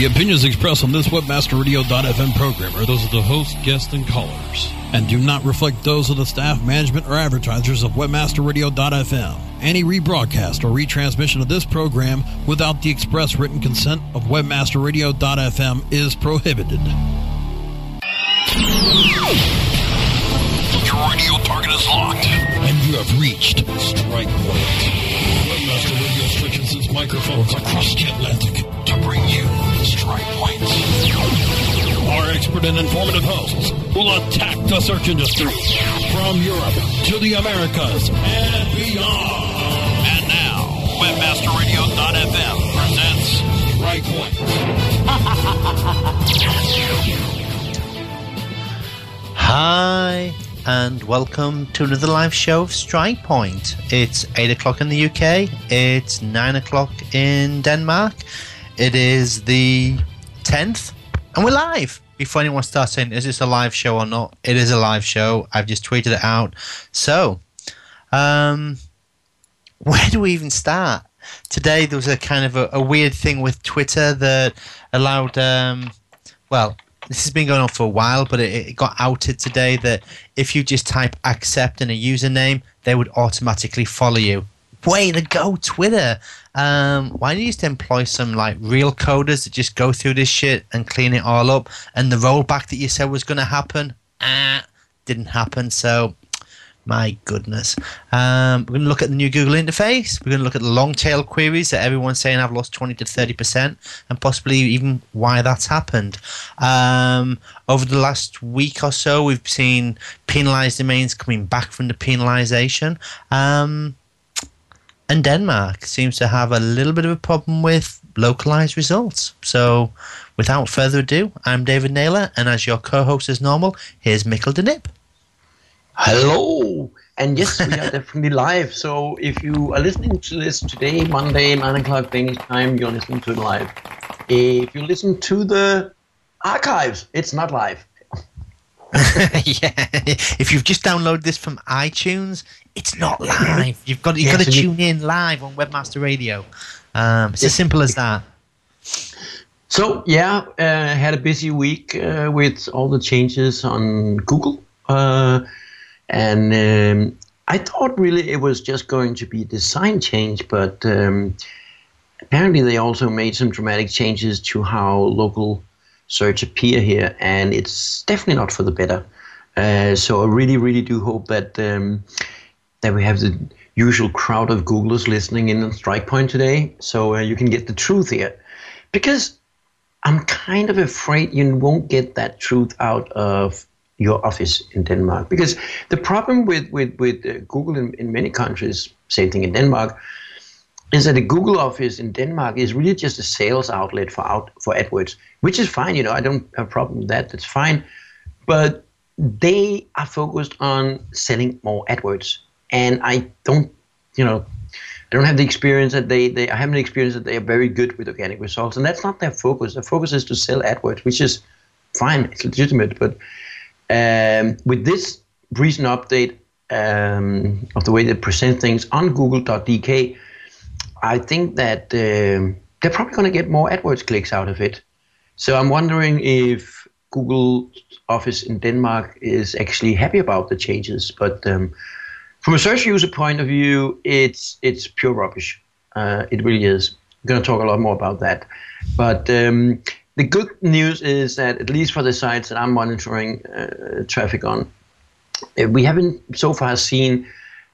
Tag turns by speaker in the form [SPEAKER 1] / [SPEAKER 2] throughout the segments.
[SPEAKER 1] The opinions expressed on this WebmasterRadio.fm program are those of the host, guests, and callers, and do not reflect those of the staff, management, or advertisers of WebmasterRadio.fm. Any rebroadcast or retransmission of this program without the express written consent of WebmasterRadio.fm is prohibited. Your radio target is locked, and you have reached strike point. Webmaster Radio stretches its microphones across the Atlantic to bring you strike point. Our expert and informative hosts will attack the search industry from Europe to the Americas and beyond. And now, WebmasterRadio.fm presents Strike Point.
[SPEAKER 2] Hi, and welcome to another live show of Strike Point. It's 8 o'clock in the UK, it's 9 o'clock in Denmark. It is the 10th, and we're live. Before anyone starts saying, is this a live show or not? It is a live show. I've just tweeted it out. So, um, where do we even start? Today, there was a kind of a, a weird thing with Twitter that allowed, um, well, this has been going on for a while, but it, it, got outed today that if you just type accept in a username, they would automatically follow you. Way to go, Twitter! Um, why don't you just employ some like real coders that just go through this shit and clean it all up? And the rollback that you said was going to happen, ah, didn't happen. So my goodness. Um, we're going to look at the new Google interface. We're going to look at the long tail queries that everyone's saying have lost 20 to 30%, and possibly even why that's happened. Um, over the last week or so, we've seen penalized domains coming back from the penalization. Um, and Denmark seems to have a little bit of a problem with localized results. So, without further ado, I'm David Naylor, and as your co host as normal, here's Mikkel deMib.
[SPEAKER 3] Hello, and yes, we are definitely live. So if you are listening to this today, Monday, nine o'clock Danish time, you're listening to it live. If you listen to the archives, it's not live.
[SPEAKER 2] yeah, if you've just downloaded this from iTunes, it's not live. You've got you've yeah, got to so tune in live on Webmaster Radio. Um, it's as simple as that.
[SPEAKER 3] So yeah, uh, had a busy week uh, with all the changes on Google. Uh, and um, I thought really it was just going to be a design change, but um, apparently they also made some dramatic changes to how local search appear here, and it's definitely not for the better. Uh, so I really, really do hope that um, that we have the usual crowd of Googlers listening in on Strike Point today, so uh, you can get the truth here, because I'm kind of afraid you won't get that truth out of your office in Denmark. Because the problem with, with, with uh, Google in, in many countries, same thing in Denmark, is that the Google office in Denmark is really just a sales outlet for out for AdWords, which is fine. You know, I don't have a problem with that. That's fine. But they are focused on selling more AdWords, and I don't, you know, I don't have the experience that they, they I haven't experienced that they are very good with organic results, and that's not their focus. Their focus is to sell AdWords, which is fine, it's legitimate, but um, with this recent update um, of the way they present things on Google.dk, I think that um, they're probably going to get more AdWords clicks out of it. So I'm wondering if Google Office in Denmark is actually happy about the changes. But um, from a search user point of view, it's it's pure rubbish. Uh, it really is. I'm going to talk a lot more about that. But um, the good news is that at least for the sites that I'm monitoring uh, traffic on, uh, we haven't so far seen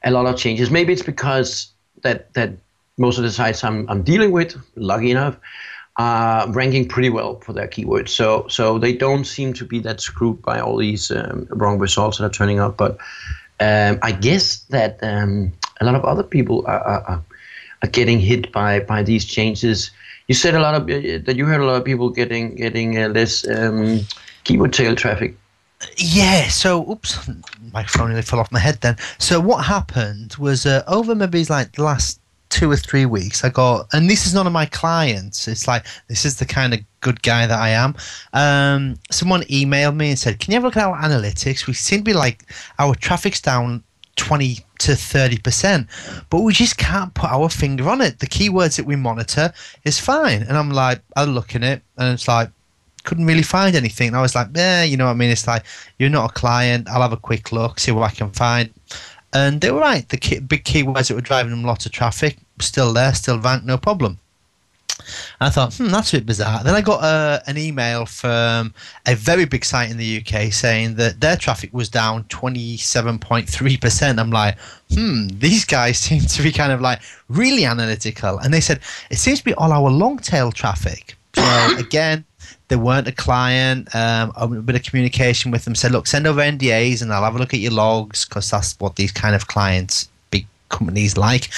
[SPEAKER 3] a lot of changes. Maybe it's because that that most of the sites I'm, I'm dealing with, lucky enough, are ranking pretty well for their keywords. So so they don't seem to be that screwed by all these um, wrong results that are turning up. But um, I guess that um, a lot of other people are, are, are getting hit by by these changes you said a lot of uh, that you heard a lot of people getting getting uh, less um, keyword tail traffic.
[SPEAKER 2] Yeah, so oops, my phone nearly fell off my head then. So what happened was uh, over maybe like the last two or three weeks, I got, and this is none of my clients. It's like this is the kind of good guy that I am. Um, someone emailed me and said, "Can you have a look at our analytics? We seem to be like our traffic's down 20 to 30%. But we just can't put our finger on it. The keywords that we monitor is fine. And I'm like, I look in it and it's like, couldn't really find anything. I was like, yeah, you know what I mean? It's like, you're not a client. I'll have a quick look, see what I can find. And they were right. The key, big keywords that were driving them lots of traffic, still there, still ranked, no problem. I thought, hmm, that's a bit bizarre. Then I got uh, an email from a very big site in the UK saying that their traffic was down 27.3%. I'm like, hmm, these guys seem to be kind of like really analytical. And they said, it seems to be all our long tail traffic. So again, they weren't a client. Um, a bit of communication with them said, look, send over NDAs and I'll have a look at your logs because that's what these kind of clients big companies like.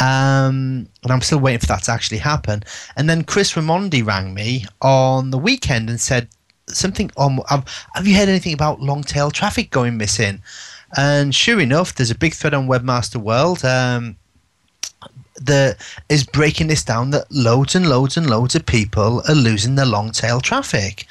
[SPEAKER 2] Um, and I'm still waiting for that to actually happen. And then Chris Raimondi rang me on the weekend and said something on, have, have you heard anything about long tail traffic going missing? And sure enough, there's a big thread on Webmaster World. Um, that is breaking this down that loads and loads and loads of people are losing their long tail traffic.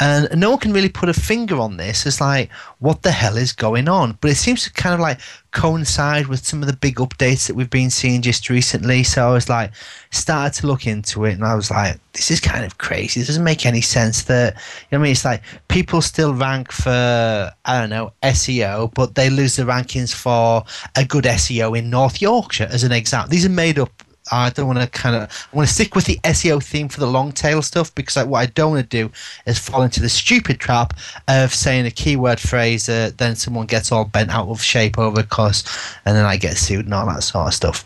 [SPEAKER 2] And no one can really put a finger on this. It's like, what the hell is going on? But it seems to kind of like coincide with some of the big updates that we've been seeing just recently. So I was like, started to look into it and I was like, this is kind of crazy. It doesn't make any sense that, you know I mean? It's like people still rank for, I don't know, SEO, but they lose the rankings for a good SEO in North Yorkshire, as an example. These are made up I don't want to kind of I want to stick with the SEO theme for the long tail stuff because what I don't want to do is fall into the stupid trap of saying a keyword phrase that then someone gets all bent out of shape over because and then I get sued and all that sort of stuff.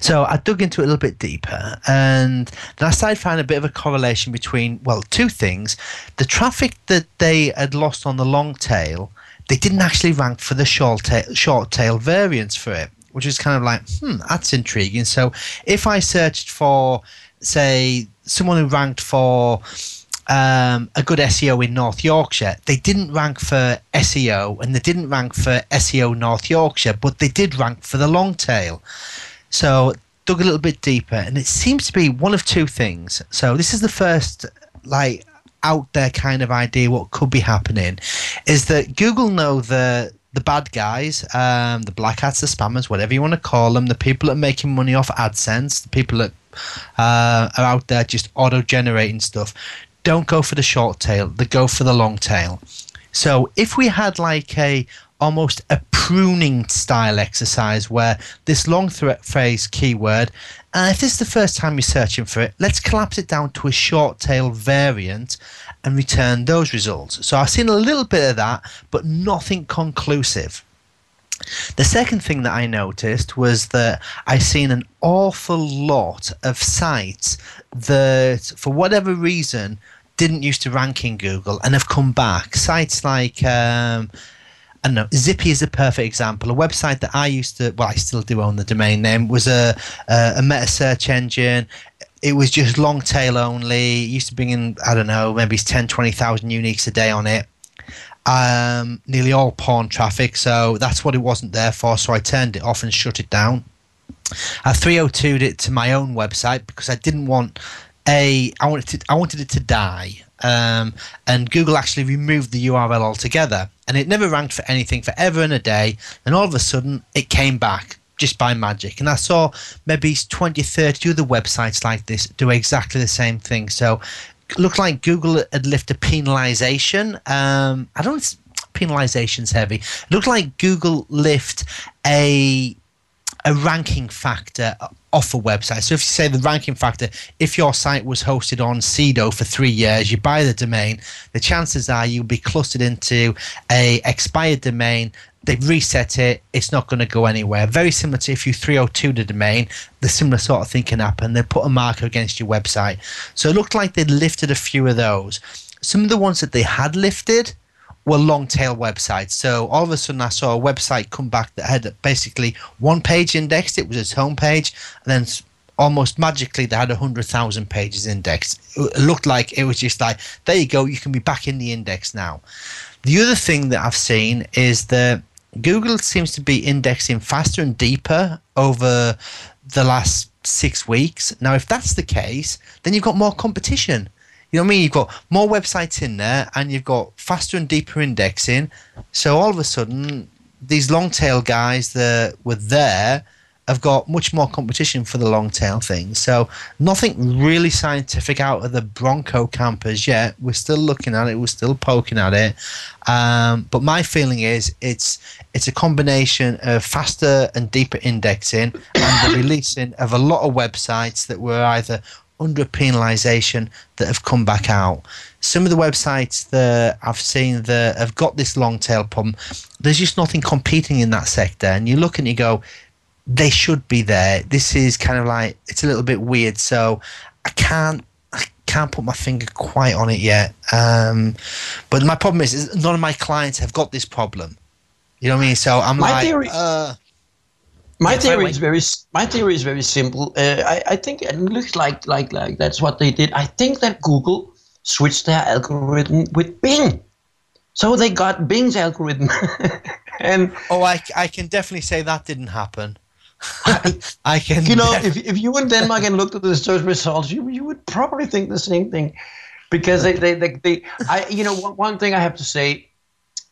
[SPEAKER 2] So I dug into it a little bit deeper and then I started finding a bit of a correlation between, well, two things. The traffic that they had lost on the long tail, they didn't actually rank for the short tail, short tail variants for it which is kind of like, hmm, that's intriguing. So if I searched for, say, someone who ranked for um, a good SEO in North Yorkshire, they didn't rank for SEO and they didn't rank for SEO North Yorkshire, but they did rank for the long tail. So dug a little bit deeper, and it seems to be one of two things. So this is the first like out there kind of idea what could be happening is that Google know that the bad guys, um, the black hats, the spammers, whatever you want to call them, the people that are making money off AdSense, the people that uh, are out there just auto generating stuff, don't go for the short tail, they go for the long tail. So if we had like a almost a pruning style exercise where this long threat phrase keyword, and if this is the first time you're searching for it, let's collapse it down to a short tail variant and return those results. So I've seen a little bit of that, but nothing conclusive. The second thing that I noticed was that I've seen an awful lot of sites that, for whatever reason, didn't used to rank in Google and have come back. Sites like um, I don't know. Zippy is a perfect example. A website that I used to, well, I still do own the domain name, was a a, a meta search engine. It was just long tail only. It used to bring in, I don't know, maybe 10, 20,000 uniques a day on it. Um, nearly all porn traffic, so that's what it wasn't there for. So I turned it off and shut it down. I 302'd it to my own website because I didn't want a I wanted to, I wanted it to die. Um, and Google actually removed the URL altogether, and it never ranked for anything for ever and a day. And all of a sudden, it came back just by magic. And I saw maybe 20, 30 other websites like this do exactly the same thing. So looked like Google had lifted penalization. Um, I don't penalization's heavy. It looked like Google lift a a ranking factor off a website. So if you say the ranking factor, if your site was hosted on Sedo for three years, you buy the domain, the chances are you'll be clustered into a expired domain. They reset it, it's not going to go anywhere. Very similar to if you 302 the domain, the similar sort of thing can happen. They put a marker against your website. So it looked like they'd lifted a few of those. Some of the ones that they had lifted were long tail websites. So all of a sudden, I saw a website come back that had basically one page indexed. It was its homepage, and then almost magically they had 100,000 pages indexed. It looked like it was just like, there you go, you can be back in the index now. The other thing that I've seen is that Google seems to be indexing faster and deeper over the last six weeks. Now, if that's the case, then you've got more competition. You know what I mean? You've got more websites in there and you've got faster and deeper indexing. So all of a sudden, these long tail guys that were there have got much more competition for the long tail thing. So nothing really scientific out of the Bronco campers yet. We're still looking at it. We're still poking at it. Um, but my feeling is it's it's a combination of faster and deeper indexing and the releasing of a lot of websites that were either under penalisation that have come back out. Some of the websites that I've seen that have got this long tail problem, there's just nothing competing in that sector. And you look and you go, they should be there. This is kind of like it's a little bit weird, so I can't I can't put my finger quite on it yet. Um, but my problem is, is, none of my clients have got this problem. You know what I mean? So I'm
[SPEAKER 3] my
[SPEAKER 2] like,
[SPEAKER 3] theory,
[SPEAKER 2] uh,
[SPEAKER 3] my
[SPEAKER 2] yeah,
[SPEAKER 3] theory
[SPEAKER 2] wait,
[SPEAKER 3] is very my theory is very simple. Uh, I, I think it looks like like like that's what they did. I think that Google switched their algorithm with Bing. So they got Bing's algorithm, and
[SPEAKER 2] oh, I, I can definitely say that didn't happen. I can.
[SPEAKER 3] you know,
[SPEAKER 2] def-
[SPEAKER 3] if, if you were in Denmark and looked at the search results, you you would probably think the same thing, because they they, they, they I you know one, one thing I have to say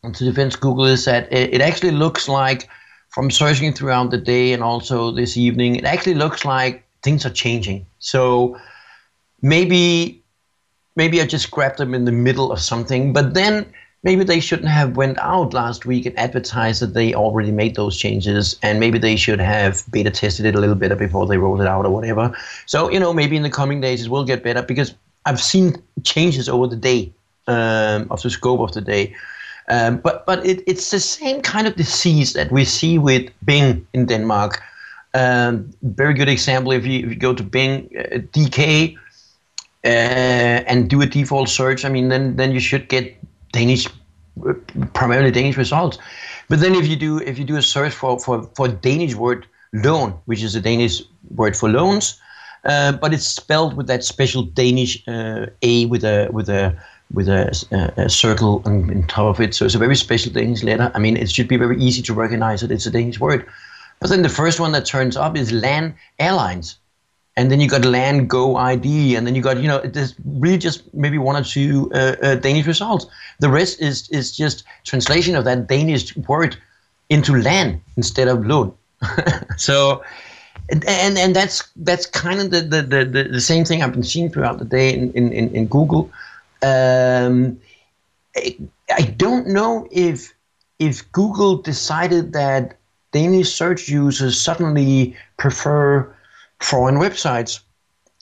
[SPEAKER 3] to defense Google is that it, it actually looks like from searching throughout the day and also this evening, it actually looks like things are changing. So maybe maybe I just grabbed them in the middle of something, but then maybe they shouldn't have went out last week and advertised that they already made those changes and maybe they should have beta tested it a little better before they rolled it out or whatever so you know maybe in the coming days it will get better because i've seen changes over the day um, of the scope of the day um, but but it, it's the same kind of disease that we see with bing in denmark um, very good example if you, if you go to bing uh, dk uh, and do a default search i mean then then you should get Danish, primarily Danish results. But then if you do if you do a search for for for Danish word loan, which is a Danish word for loans, uh, but it's spelled with that special Danish uh, a with a with a with a, a, a circle on, on top of it. So it's a very special Danish letter. I mean, it should be very easy to recognize that it's a Danish word. But then the first one that turns up is LAN Airlines and then you got land go id and then you got you know there's really just maybe one or two uh, uh, danish results the rest is is just translation of that danish word into land instead of loan so and, and and that's that's kind of the, the the, the same thing i've been seeing throughout the day in, in, in google um, I, I don't know if if google decided that danish search users suddenly prefer foreign websites,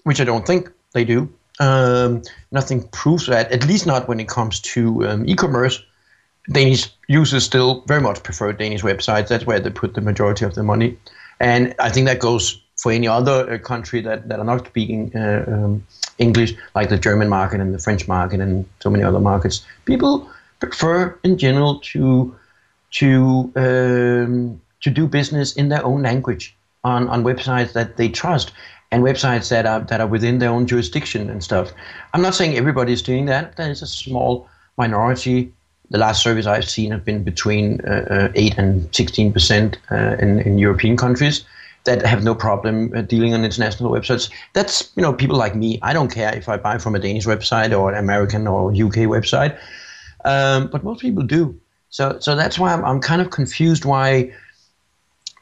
[SPEAKER 3] which I don't think they do. Um, nothing proves that, at least not when it comes to um, e-commerce. Danish users still very much prefer Danish websites. That's where they put the majority of their money, and I think that goes for any other uh, country that, that are not speaking uh, um, English, like the German market and the French market and so many other markets. People prefer, in general, to to um, to do business in their own language on, on websites that they trust and websites that are that are within their own jurisdiction and stuff. I'm not saying everybody is doing that. There is a small minority. The last surveys I've seen have been between uh, uh, eight and sixteen percent uh, in, in European countries that have no problem uh, dealing on international websites. That's you know people like me. I don't care if I buy from a Danish website or an American or UK website, um, but most people do. So so that's why I'm I'm kind of confused why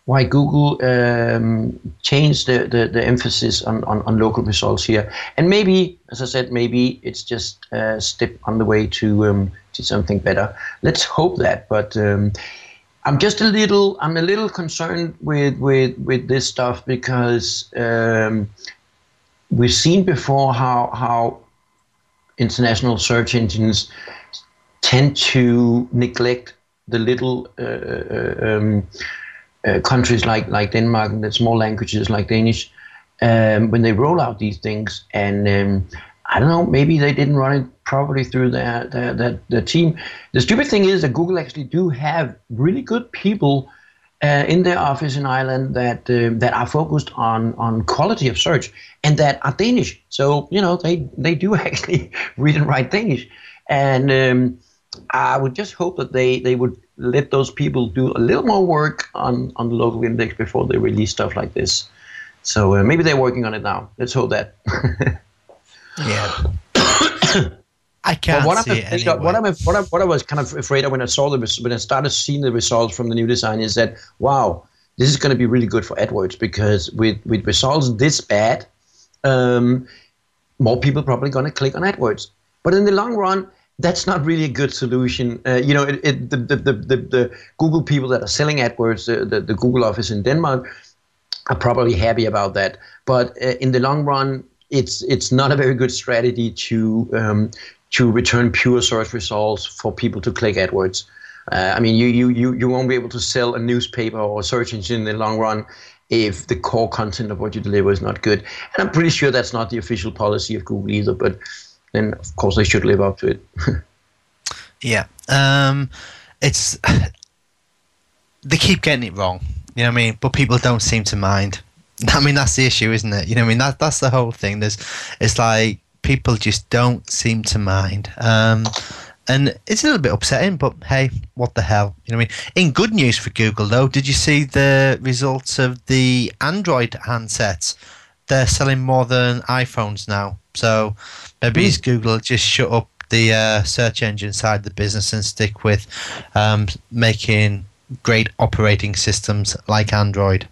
[SPEAKER 3] why Google um, changed the, the, the emphasis on, on, on, local results here. And maybe, as I said, maybe it's just a step on the way to um, to something better. Let's hope that. But um, I'm just a little I'm a little concerned with with, with this stuff because um, we've seen before how how international search engines tend to neglect the little uh, uh um, uh, countries like like Denmark and the small languages like Danish um, when they roll out these things. And um, I don't know maybe they didn't run it properly through their, their, their, their team. The stupid thing is that Google actually do have really good people uh, in their office in Ireland that uh, that are focused on on quality of search and that are Danish. So you know they they do actually read and write Danish, and um, I would just hope that they they would let those people do a little more work on, on the local index before they release stuff like this. So uh, maybe they're working on it now. Let's hope that.
[SPEAKER 2] yeah. I can't
[SPEAKER 3] what I'm
[SPEAKER 2] see it
[SPEAKER 3] afraid
[SPEAKER 2] anyway.
[SPEAKER 3] what I'm what I, what I was kind of afraid of when I saw the when I started seeing the results from the new design is that wow, this is going to be really good for AdWords because with with results this bad, um, more people probably going to click on AdWords. But in the long run, that's not really a good solution. Uh, you know, it, it, the, the, the, the, the Google people that are selling AdWords, the, the, the Google office in Denmark, are probably happy about that. But uh, in the long run, it's it's not a very good strategy to um, to return pure search results for people to click AdWords. Uh, I mean, you, you you you won't be able to sell a newspaper or a search engine in the long run if the core content of what you deliver is not good. And I'm pretty sure that's not the official policy of Google either. But then, of course, they should live up to it.
[SPEAKER 2] Yeah. Um, it's they keep getting it wrong. You know what I mean? But people don't seem to mind. I mean, that's the issue, isn't it? You know I mean? That that's the whole thing. There's, it's like people just don't seem to mind. Um, and it's a little bit upsetting, but hey, what the hell? You know what I mean? In good news for Google, though, did you see the results of the Android handsets? They're selling more than iPhones now. So maybe it's Google just shut up the uh, search engine side of the business and stick with um, making great operating systems like Android.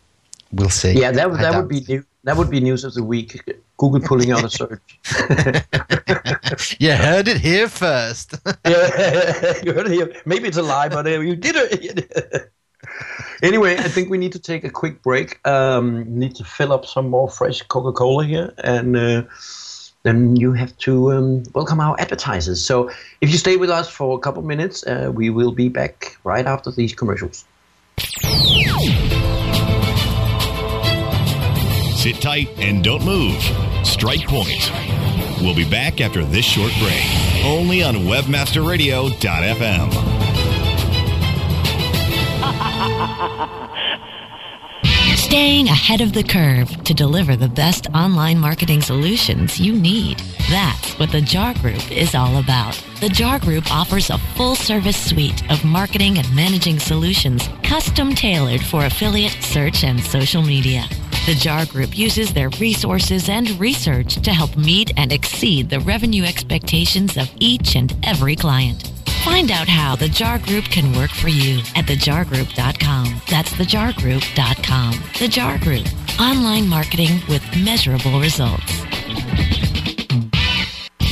[SPEAKER 2] We'll see.
[SPEAKER 3] yeah, that, that would be new, that would be news of the week. Google pulling out a search.
[SPEAKER 2] you heard it here first.
[SPEAKER 3] yeah, you heard it here. Maybe it's a lie, but uh, you did it. anyway, I think we need to take a quick break. Um, need to fill up some more fresh Coca-Cola here, and uh, then you have to um, welcome our advertisers. So if you stay with us for a couple minutes, uh, we will be back right after these commercials.
[SPEAKER 1] Sit tight and don't move. Strike Point. We'll be back after this short break. Only on WebmasterRadio.fm.
[SPEAKER 4] Staying ahead of the curve to deliver the best online marketing solutions you need. That's what the JAR Group is all about. The JAR Group offers a full service suite of marketing and managing solutions custom tailored for affiliate, search, and social media. The JAR Group uses their resources and research to help meet and exceed the revenue expectations of each and every client. Find out how the JAR Group can work for you at thejargroup.com. That's thejargroup.com. The JAR Group. Online marketing with measurable results.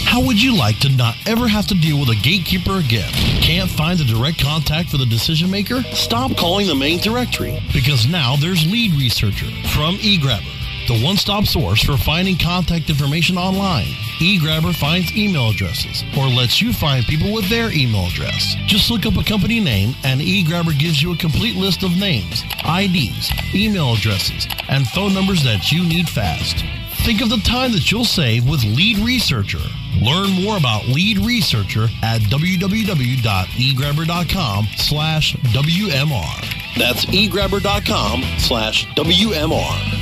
[SPEAKER 5] How would you like to not ever have to deal with a gatekeeper again? Can't find the direct contact for the decision maker? Stop calling the main directory because now there's Lead Researcher from eGrabber, the one stop source for finding contact information online. eGrabber finds email addresses or lets you find people with their email address. Just look up a company name and eGrabber gives you a complete list of names, IDs, email addresses, and phone numbers that you need fast. Think of the time that you'll save with Lead Researcher. Learn more about Lead Researcher at www.egrabber.com slash WMR. That's egrabber.com slash WMR.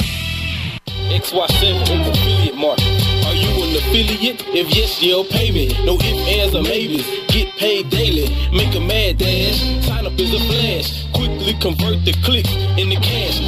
[SPEAKER 6] XY7 is affiliate market. Are you an affiliate? If yes, you'll pay me. No ifs, ands, or maybes. Get paid daily. Make a mad dash. Sign up is a flash. Quickly convert the clicks into cash.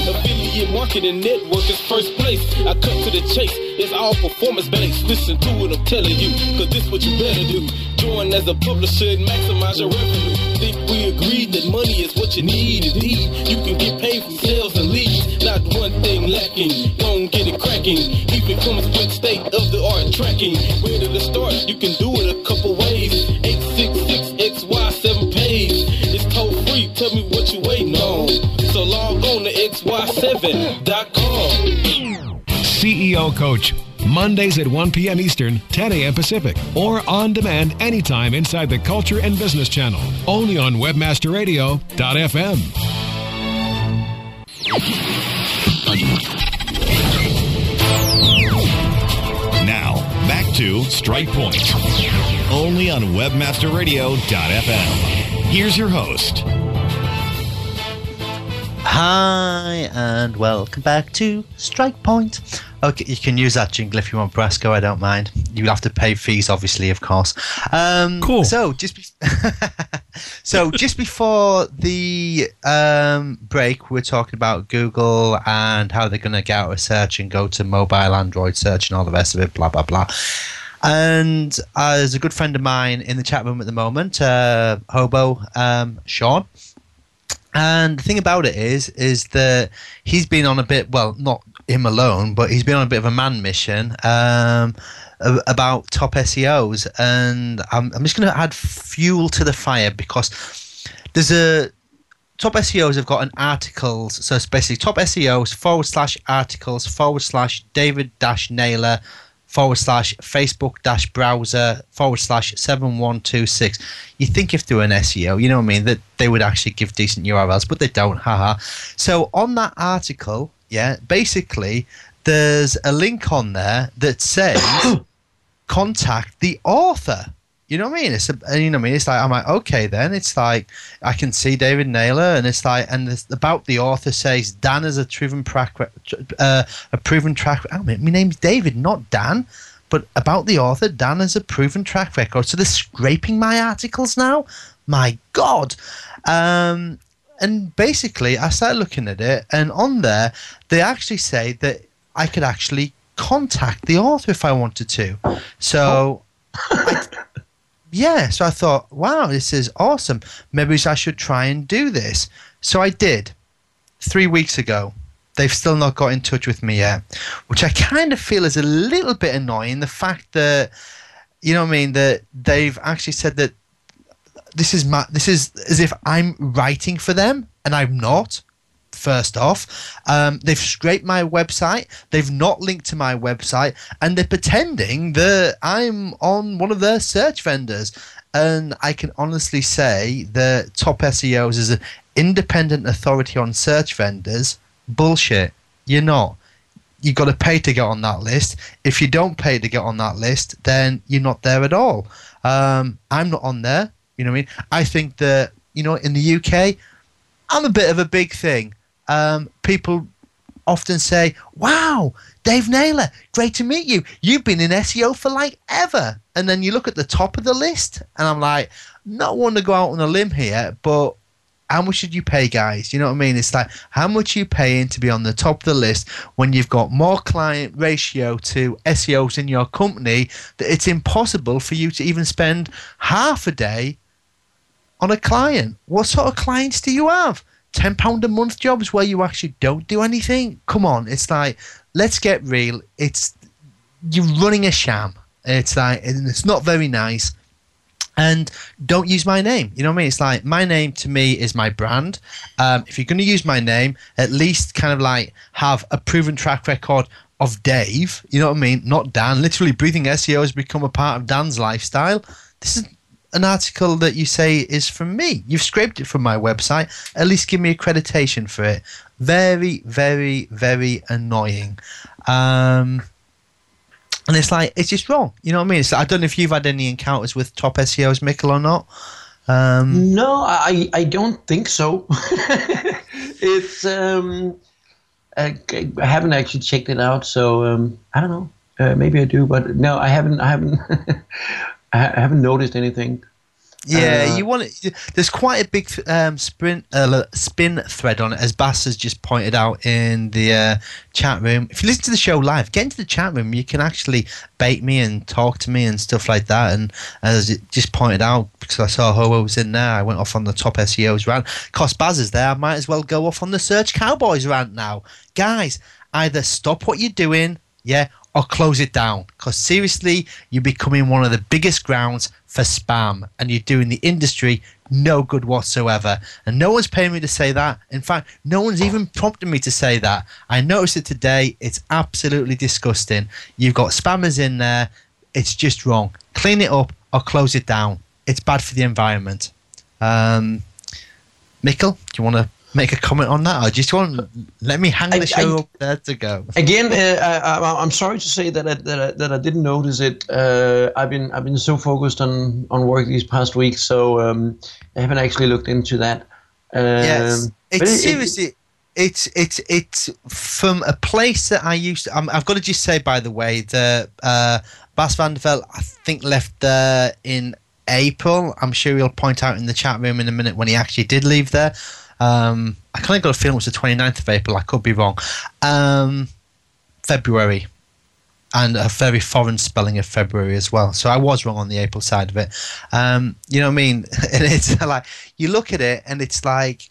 [SPEAKER 6] Affiliate marketing network is first place. I cut to the chase. It's all performance based. Listen to what I'm telling you. Cause this what you better do. Join as a publisher and maximize your revenue. Think we agreed that money is what you need. Indeed, you can get paid from sales and leads. Not one thing lacking. Don't get it cracking. Even comes with state of the art tracking. Where to start? XY7.com.
[SPEAKER 7] CEO Coach. Mondays at 1 p.m. Eastern, 10 a.m. Pacific, or on demand anytime inside the Culture and Business Channel. Only on WebmasterRadio.fm.
[SPEAKER 1] Now, back to Strike Point. Only on WebmasterRadio.fm. Here's your host.
[SPEAKER 2] Hi, and welcome back to Strike Point. Okay, you can use that jingle if you want, Brasco. I don't mind. You'll have to pay fees, obviously, of course. Um,
[SPEAKER 8] Cool.
[SPEAKER 2] So just be- so just before the um, break, we are talking about Google and how they're going to get out of search and go to mobile Android search and all the rest of it. Blah blah blah. And uh, there's a good friend of mine in the chat room at the moment, uh, Hobo um, Sean. And the thing about it is, is that he's been on a bit, well, not him alone, but he's been on a bit of a man mission um, about top SEOs. And I'm, I'm just going to add fuel to the fire because there's a top SEOs have got an articles. So it's basically top SEOs forward slash articles forward slash David dash Naylor forward slash Facebook dash browser forward slash 7126. You think if they were an SEO, you know what I mean, that they would actually give decent URLs, but they don't, haha. So on that article, yeah, basically there's a link on there that says contact the author. You know what I mean? It's a, you know what I mean. It's like I'm like okay then. It's like I can see David Naylor, and it's like and it's about the author says Dan is a proven track uh, a proven track. Oh, my name's David, not Dan. But about the author, Dan has a proven track record. So they're scraping my articles now. My God. Um, and basically, I started looking at it, and on there, they actually say that I could actually contact the author if I wanted to. So. I, yeah, so I thought, wow, this is awesome. Maybe I should try and do this. So I did three weeks ago. They've still not got in touch with me yet, which I kind of feel is a little bit annoying. The fact that, you know what I mean, that they've actually said that this is my, this is as if I'm writing for them and I'm not first off. Um, they've scraped my website. They've not linked to my website, and they're pretending that I'm on one of their search vendors. And I can honestly say that Top SEOs is an independent authority on search vendors. Bullshit. You're not. You've got to pay to get on that list. If you don't pay to get on that list, then you're not there at all. Um, I'm not on there. You know what I mean? I think that, you know, in the UK, I'm a bit of a big thing um, people often say, "Wow, Dave Naylor, great to meet you. You've been in SEO for like ever." And then you look at the top of the list, and I'm like, not one to go out on a limb here, but how much should you pay, guys? You know what I mean? It's like how much are you paying to be on the top of the list when you've got more client ratio to SEOs in your company that it's impossible for you to even spend half a day on a client. What sort of clients do you have? Ten pound a month jobs where you actually don't do anything. Come on, it's like let's get real. It's you're running a sham. It's like and it's not very nice. And don't use my name. You know what I mean? It's like my name to me is my brand. Um, if you're going to use my name, at least kind of like have a proven track record of Dave. You know what I mean? Not Dan. Literally, breathing SEO has become a part of Dan's lifestyle. This is an article that you say is from me. You've scraped it from my website. At least give me accreditation for it. Very, very, very annoying. Um, and it's like it's just wrong. You know what I mean? It's, I don't know if you've had any encounters with top SEOs, Mikkel, or not.
[SPEAKER 3] Um, no, I I don't think so. it's um, I, I, haven't actually checked it out, so um, I don't know. Uh, maybe I do, but no, I haven't. I haven't. I haven't noticed anything.
[SPEAKER 2] Yeah, uh, you want it. There's quite a big um, sprint uh, Sphinn thread on it, as Bass has just pointed out in the uh, chat room. If you listen to the show live, get into the chat room. You can actually bait me and talk to me and stuff like that. And as it just pointed out, because I saw Hobo was in there, I went off on the top SEOs rant. Cos Baz is there. I might as well go off on the Search Cowboys rant now, guys. Either stop what you're doing, yeah, or close it down. Because seriously, you're becoming one of the biggest grounds for spam and you're doing the industry no good whatsoever. And no one's paying me to say that. In fact, no one's even prompted me to say that. I noticed it today. It's absolutely disgusting. You've got spammers in there. It's just wrong. Clean it up or close it down. It's bad for the environment. Um, Mikkel, do you want to make a comment on that, I just want let me hang the show I, up there to go?
[SPEAKER 3] Again, uh, I, am sorry to say that I, that I, that I didn't notice it. Uh, I've been I've been so focused on on work these past weeks, so um, I haven't actually looked into that.
[SPEAKER 2] Um, yes, it's it, seriously. It, it's it's it's from a place that I used to. i have got to just say, by the way, that uh, Bas van der Velde, I think, left there in April. I'm sure he'll point out in the chat room in a minute when he actually did leave there. Um, I kind of got a feeling it was the 29th of April. I could be wrong. Um, February. and a very foreign spelling of February as well. So I was wrong on the April side of it. Um, you know what I mean? And it's like you look at it and it's like,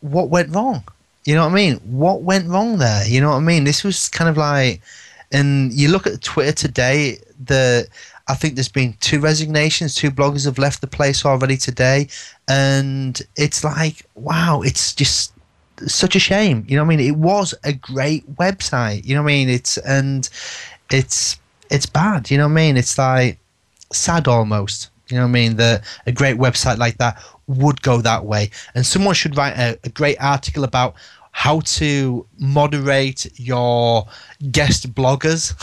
[SPEAKER 2] what went wrong? You know what I mean? What went wrong there? You know what I mean? This was kind of like, and you look at Twitter today. The I think there's been two resignations. Two bloggers have left the place already today, and it's like, wow, it's just such a shame. You know what I mean? It was a great website. You know what I mean? It's and it's it's bad. You know what I mean? It's like sad almost. You know what I mean? That a great website like that would go that way, and someone should write a, a great article about how to moderate your guest bloggers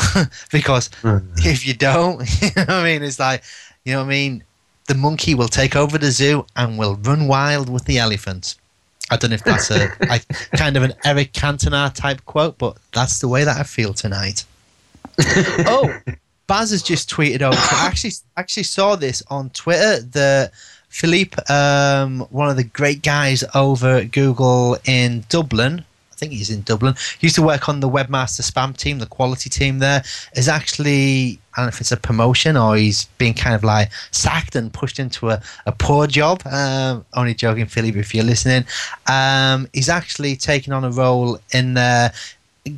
[SPEAKER 2] because mm-hmm. if you don't, you know what I mean? It's like, you know what I mean? The monkey will take over the zoo and will run wild with the elephants. I don't know if that's a like, kind of an Eric Cantona type quote, but that's the way that I feel tonight. oh, Baz has just tweeted over. I actually actually saw this on Twitter. The Philippe, um, one of the great guys over at Google in Dublin, I think he's in Dublin. He used to work on the webmaster spam team, the quality team there. Is actually I don't know if it's a promotion or he's being kind of like sacked and pushed into a, a poor job. Um, only joking, Philippe, if you're listening. Um, he's actually taking on a role in the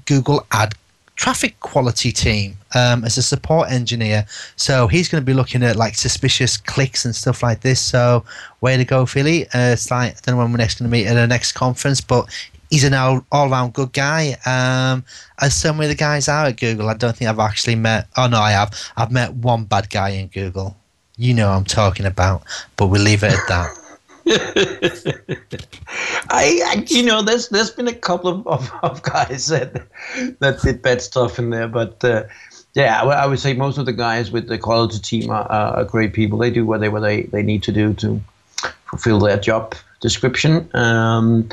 [SPEAKER 2] Google ad traffic quality team um, as a support engineer. So he's going to be looking at like suspicious clicks and stuff like this. So way to go, Philly. Uh, it's like I don't know when we're next going to meet at the next conference, but he's an all, all-round good guy. Um, as so many of the guys are at Google, I don't think I've actually met. Oh no, I have. I've met one bad guy in Google. You know I'm talking about, but we'll leave it at that.
[SPEAKER 3] I, I, you know, there's there's been a couple of, of, of, guys that that did bad stuff in there, but uh, yeah, I would say most of the guys with the quality team are, are great people. They do whatever they, they need to do to fulfill their job description. Um,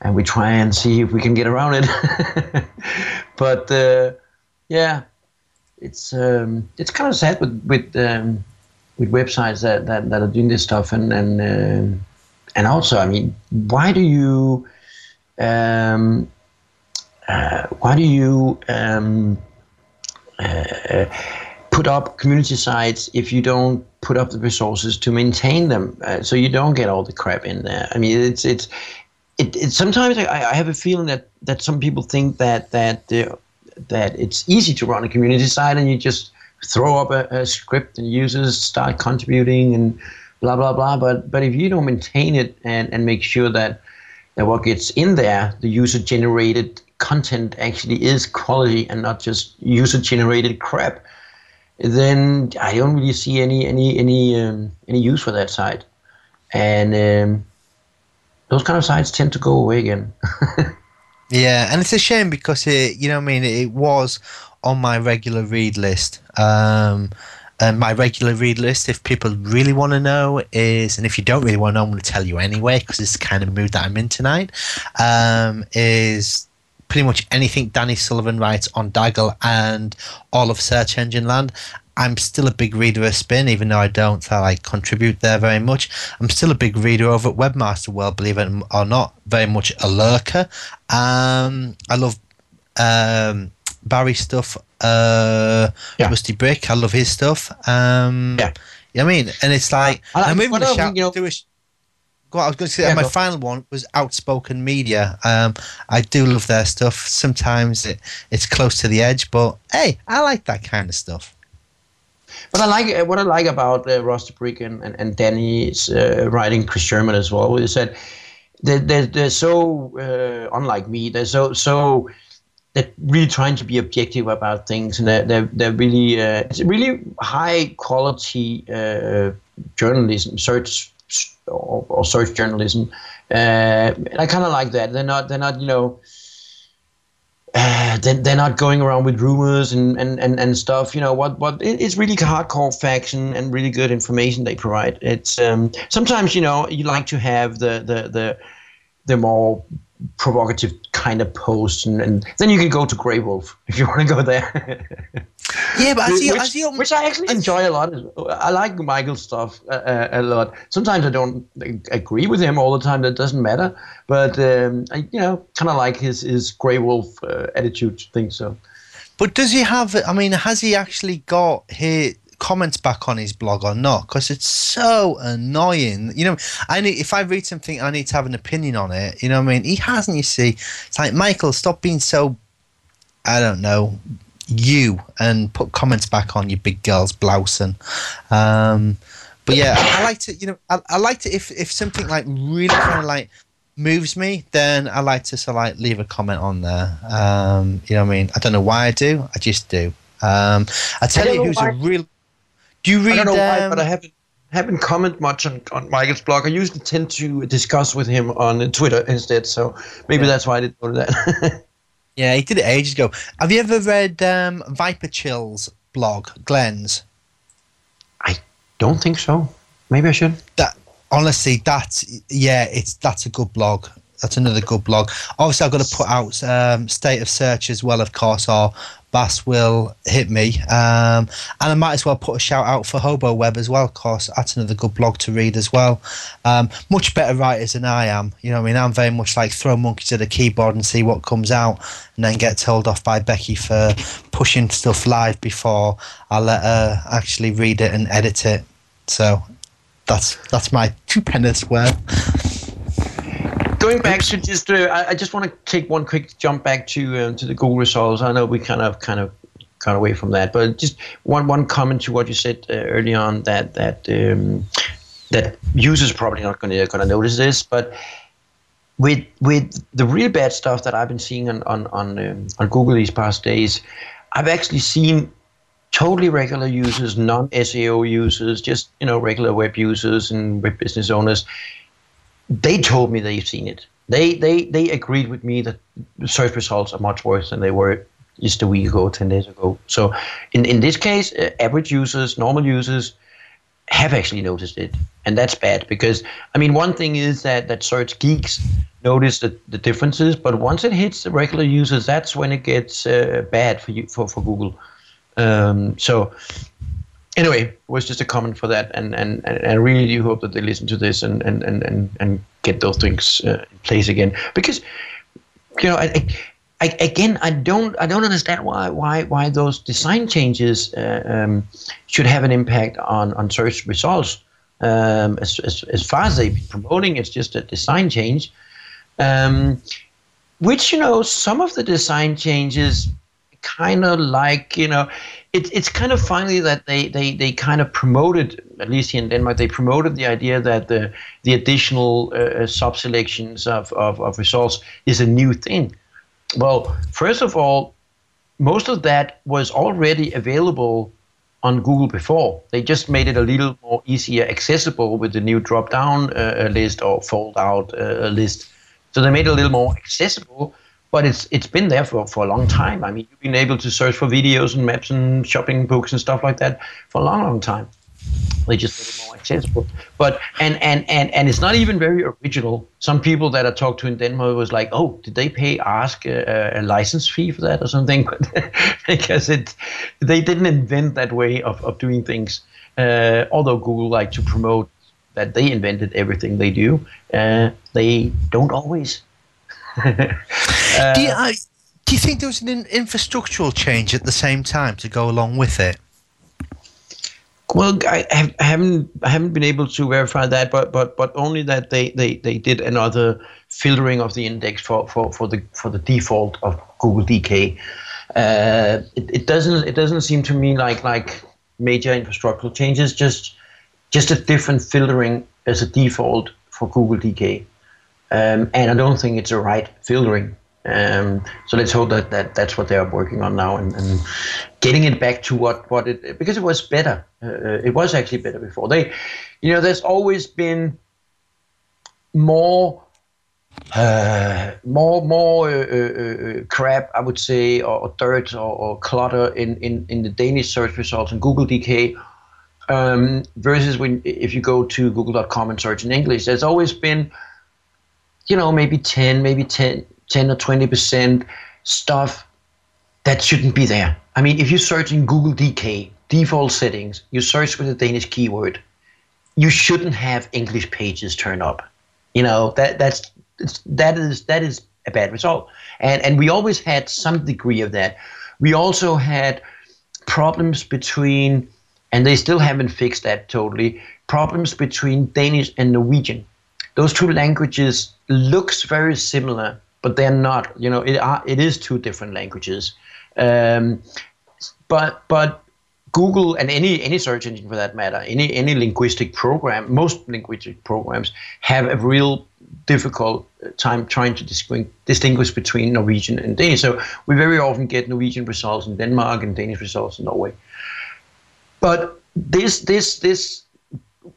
[SPEAKER 3] and we try and see if we can get around it. but uh, yeah, it's um, it's kind of sad with with um, with websites that, that, that are doing this stuff, and and uh, and also, I mean, why do you um, uh, why do you um, uh, put up community sites if you don't put up the resources to maintain them, uh, so you don't get all the crap in there? I mean, it's it's it, it sometimes I, I have a feeling that that some people think that that that it's easy to run a community site and you just throw up a, a, script and users start contributing and blah blah blah. But but if you don't maintain it and, and make sure that that what gets in there, the user generated content actually is quality and not just user generated crap, then I don't really see any any any um, any use for that site. And um, those kind of sites tend to go away again.
[SPEAKER 2] yeah, and it's a shame because it, you know, I mean, it was on my regular read list. Um, and my regular read list, if people really want to know, is, and if you don't really want to know, I'm going to tell you anyway because it's the kind of mood that I'm in tonight, um, is pretty much anything Danny Sullivan writes on Daggle and all of Search Engine Land. I'm still a big reader of Sphinn, even though I don't like contribute there very much. I'm still a big reader over at Webmaster World, believe it or not, very much a lurker. Um, I love um, Barry stuff, uh, yeah. Rusty Brick. I love his stuff. Um, yeah, you know I mean, and it's like I, am moving to shout. You know, do a, go on, I was going to say yeah, my final one was Outspoken Media. Um, I do love their stuff. Sometimes it, it's close to the edge, but hey, I like that kind of stuff.
[SPEAKER 3] But I like what I like about uh, Rusty Brick and, and, and Danny's uh, writing Chris Sherman as well. Is that they're, they're, they're so uh, unlike me. They're so so they're really trying to be objective about things, and they're they're, they're really uh, it's really high quality uh, journalism, search or, or search journalism. Uh, and I kind of like that. They're not they're not you know uh, they're, they're not going around with rumors and, and, and, and stuff. You know what? What it's really hardcore facts and, and really good information they provide. It's um, sometimes you know you like to have the the the the more provocative kind of post, and, and then you can go to Graywolf if you want to go there.
[SPEAKER 2] yeah, but I see,
[SPEAKER 3] which, I see, which I actually enjoy a lot. I like Michael's stuff a, a, lot. Sometimes I don't agree with him all the time. That doesn't matter. But um, I, you know, kind of like his his Graywolf uh, attitude thing. So.
[SPEAKER 2] But does he have? I mean, has he actually got his comments back on his blog or not? Because it's so annoying. You know, I need if I read something, I need to have an opinion on it. You know what I mean? He hasn't. You see, it's like Michael, stop being so. I don't know you and put comments back on your big girl's blousing. Um, but yeah, I like to, you know, I, I like to if if something like really kind of like moves me, then I like to of like leave a comment on there. Um, you know what I mean? I don't know why I do, I just do. Um, I tell
[SPEAKER 3] I
[SPEAKER 2] you who's
[SPEAKER 3] why.
[SPEAKER 2] a real. Do you read?
[SPEAKER 3] I don't know why,
[SPEAKER 2] um,
[SPEAKER 3] but I haven't haven't commented much on, on Michael's blog. I usually tend to discuss with him on Twitter instead, so maybe that's why I didn't go to that.
[SPEAKER 2] Yeah, he did it ages ago. Have you ever read um, Viper Chill's blog, Glenn's?
[SPEAKER 3] I don't think so. Maybe I should.
[SPEAKER 2] That honestly, that's yeah, it's that's a good blog. That's another good blog. Obviously, I've got to put out um, State of Search as well, of course, or Bas will hit me. Um, and I might as well put a shout out for Hobo Web as well, of course. That's another good blog to read as well. Um, much better writers than I am. You know I mean? I'm very much like throw monkeys at a keyboard and see what comes out, and then get told off by Becky for pushing stuff live before I let her actually read it and edit it. So that's that's my two pennies worth.
[SPEAKER 3] Going back to just, uh, I, I just want to take one quick jump back to um, to the Google results. I know we kind of kind of got away from that, but just one one comment to what you said uh, early on that that um, that users probably not going to going to notice this, but with with the real bad stuff that I've been seeing on on on, um, on Google these past days, I've actually seen totally regular users, non SEO users, just you know regular web users and web business owners. They told me they've seen it. They they they agreed with me that search results are much worse than they were just a week ago, ten days ago. So in in this case, uh, average users, normal users, have actually noticed it, and that's bad because I mean one thing is that that search geeks notice the, the differences, but once it hits the regular users, that's when it gets uh, bad for you for for Google. Um, so anyway, it was just a comment for that, and and, and I really do hope that they listen to this and and and and, and get those things uh, in place again because you know I. I I, again, I don't, I don't understand why, why, why those design changes uh, um, should have an impact on, on search results. Um, as, as, as far as they've been promoting, it's just a design change, um, which you know, some of the design changes kind of like you know, it's it's kind of finally that they, they, they kind of promoted at least here in Denmark they promoted the idea that the the additional uh, sub selections of, of, of results is a new thing. Well, first of all, most of that was already available on Google before. They just made it a little more easier accessible with the new drop-down uh, list or fold-out uh, list. So they made it a little more accessible, but it's it's been there for, for a long time. I mean, you've been able to search for videos and maps and shopping books and stuff like that for a long, long time. They just made it more accessible. But and and and and it's not even very original. Some people that I talked to in Denmark was like, "Oh, did they pay Ask a, a license fee for that or something?" because it they didn't invent that way of of doing things. Uh, although Google like to promote that they invented everything they do, uh, they don't always.
[SPEAKER 2] do, you, uh, do you think there was an infrastructural change at the same time to go along with it?
[SPEAKER 3] Well, I, have, I haven't I haven't been able to verify that, but but but only that they, they, they did another filtering of the index for, for, for the for the default of Google DK. Uh, it, it doesn't it doesn't seem to me like like major infrastructural changes, just just a different filtering as a default for Google DK. Um, and I don't think it's the right filtering. Um, so let's hope that, that that's what they are working on now and, and getting it back to what, what it because it was better. Uh, it was actually better before. They, you know, there's always been more. Uh, more more uh, uh, crap, I would say, or, or dirt or, or, clutter in, in, in the Danish search results in Google DK um, versus when if you go to Google.com and search in English. There's always been, you know, maybe 10, maybe 10, 10 or 20% stuff that shouldn't be there. I mean, if you search in Google DK, default settings, you search with a Danish keyword, you shouldn't have English pages turn up. You know, that that's that is that is a bad result. And and we always had some degree of that. We also had problems between, and they still haven't fixed that totally, problems between Danish and Norwegian. Those two languages looks very similar, but they're not. You know, it are, it is two different languages. Um, but but Google and any any search engine for that matter, any any linguistic program, most linguistic programs have a real difficult time trying to distinguish, distinguish between Norwegian and Danish. So we very often get Norwegian results in Denmark and Danish results in Norway. But this this this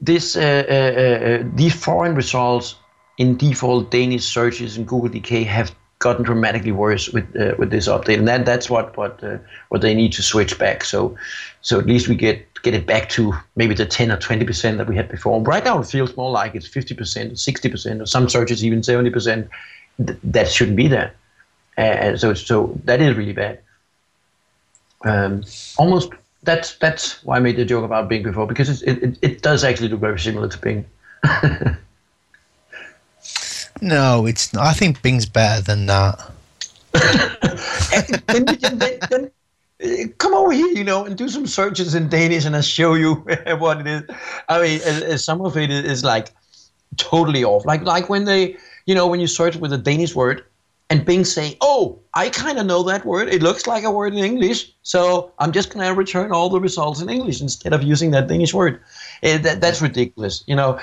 [SPEAKER 3] this uh, uh, uh, these foreign results in default Danish searches in Google DK have gotten dramatically worse with uh, with this update, and that that's what what uh, what they need to switch back. So so at least we get get it back to maybe the 10 or 20 percent that we had before. Right now it feels more like it's 50 percent, or 60 percent, or some searches even 70 percent. Th- that shouldn't be there. Uh, so so that is really bad. Um, almost that's that's why I made the joke about Bing before because it it, it does actually look very similar to Bing.
[SPEAKER 2] No, it's not. I think Bing's better than that.
[SPEAKER 3] then, then, then, come over here, you know, and do some searches in Danish, and I'll show you what it is. I mean, some of it is like totally off. Like like when they, you know, when you search with a Danish word, and Bing say, "Oh, I kind of know that word. It looks like a word in English, so I'm just gonna return all the results in English instead of using that Danish word." Uh, that, that's ridiculous. You know,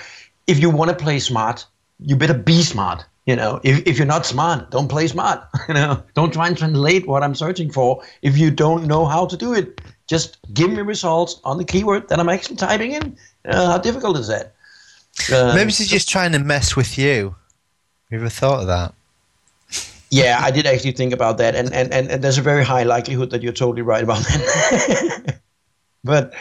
[SPEAKER 3] if you want to play smart, you better be smart. You know, if, if you're not smart, don't play smart. You know, don't try and translate what I'm searching for if you don't know how to do it. Just give me results on the keyword that I'm actually typing in. Uh, how difficult is that? Uh,
[SPEAKER 2] Maybe she's just trying to mess with you. You ever thought of that?
[SPEAKER 3] yeah, I did actually think about that, and, and, and, and there's a very high likelihood that you're totally right about that. but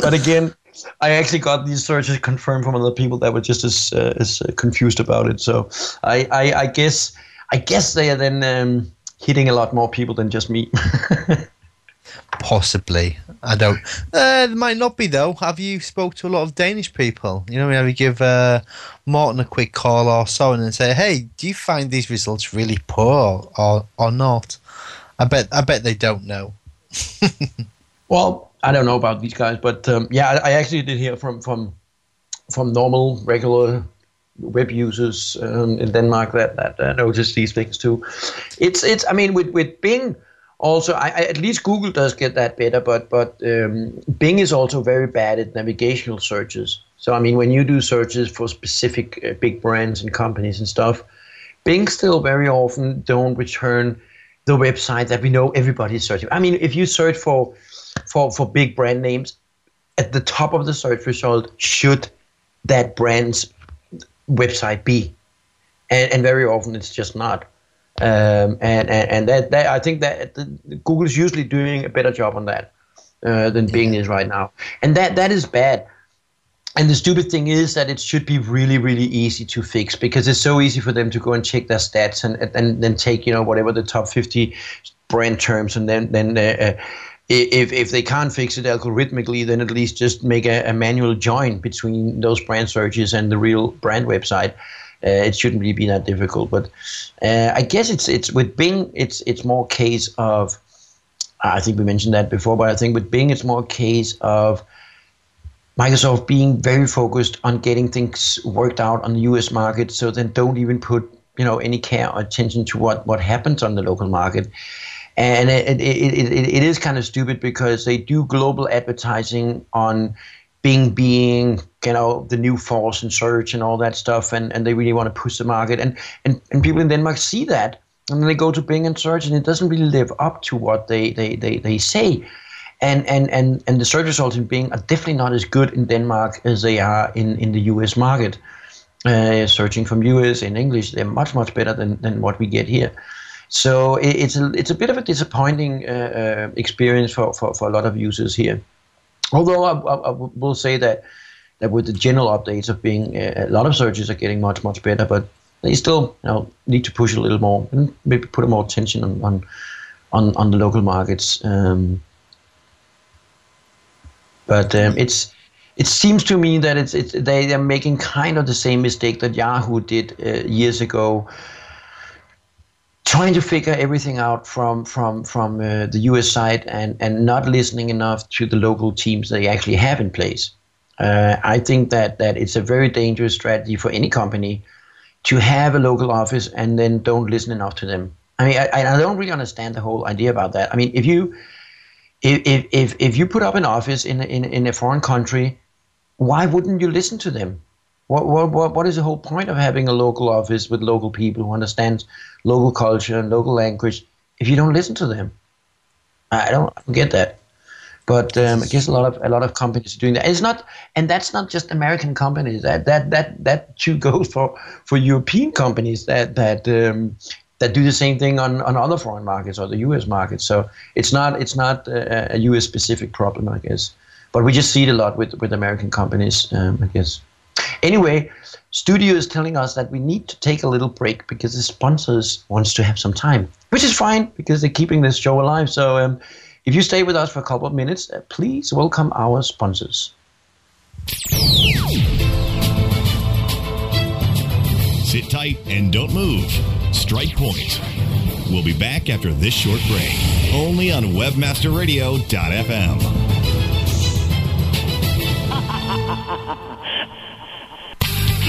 [SPEAKER 3] but again, I actually got these searches confirmed from other people that were just as uh, as uh, confused about it. So I, I, I guess I guess they are then um, hitting a lot more people than just me.
[SPEAKER 2] Possibly. I don't. Uh, it might not be though. Have you spoke to a lot of Danish people? You know, you give uh, Morton a quick call or so and say, "Hey, do you find these results really poor or or not?" I bet I bet they don't know.
[SPEAKER 3] well, I don't know about these guys, but um, yeah, I, actually did hear from from from normal regular web users um, in Denmark that that uh, notice these things too. It's it's I mean with with Bing also I, I, at least Google does get that better, but but um, Bing is also very bad at navigational searches. So I mean when you do searches for specific uh, big brands and companies and stuff, Bing still very often don't return the website that we know everybody's searching. I mean if you search for for, for big brand names, at the top of the search result should that brand's website be? And, and very often it's just not. Um, and, and, and that, that I think that the, Google is usually doing a better job on that uh, than Bing is right now. And that, that is bad. And the stupid thing is that it should be really, really easy to fix because it's so easy for them to go and check their stats and and then take you know whatever the top 50 brand terms and then then uh, uh if if they can't fix it algorithmically, then at least just make a, a manual join between those brand searches and the real brand website. Uh, it shouldn't really be that difficult, but uh, I guess it's it's with Bing, it's it's more case of. I think we mentioned that before, but I think with Bing, it's more a case of Microsoft being very focused on getting things worked out on the U.S. market, so then don't even put you know any care or attention to what what happens on the local market and it, it, it, it is kind of stupid because they do global advertising on Bing being you know the new force in search and all that stuff, and, and they really want to push the market, and, and and people in Denmark see that, and then they go to Bing and search, and it doesn't really live up to what they they, they, they say. And, and, and, and the search results in Bing are definitely not as good in Denmark as they are in, in the US market. Uh, searching from US in English, they're much, much better than, than what we get here. So it's a, it's a bit of a disappointing uh, uh, experience for, for, for a lot of users here. Although I, I, I, will say that that with the general updates of Bing uh, a lot of searches are getting much much better, but they still you know need to push a little more and maybe put more attention on on on, on the local markets. Um, but um, it's it seems to me that it's, it's they are making kind of the same mistake that Yahoo did uh, years ago trying to figure everything out from from from uh, the US side and and not listening enough to the local teams they actually have in place. Uh, I think that that it's a very dangerous strategy for any company to have a local office and then don't listen enough to them. I mean, I, I don't really understand the whole idea about that. I mean, if you if if if you put up an office in in in a foreign country, why wouldn't you listen to them? What, what, what, what is the whole point of having a local office with local people who understand local culture and local language if you don't listen to them? I don't, I don't get that. But um, I guess a lot of a lot of companies are doing that. It's not, and that's not just American companies. That that that that too goes for for European companies that that um, that do the same thing on, on other foreign markets or the U.S. market. So it's not it's not a, a U.S. specific problem, I guess. But we just see it a lot with with American companies, um, I guess. Anyway, studio is telling us that we need to take a little break because the sponsors wants to have some time, which is fine because they're keeping this show alive. So um, if you stay with us for a couple of minutes, uh, please welcome our sponsors.
[SPEAKER 8] Sit tight and don't move. Strike Point. We'll be back after this short break, only on WebmasterRadio.fm.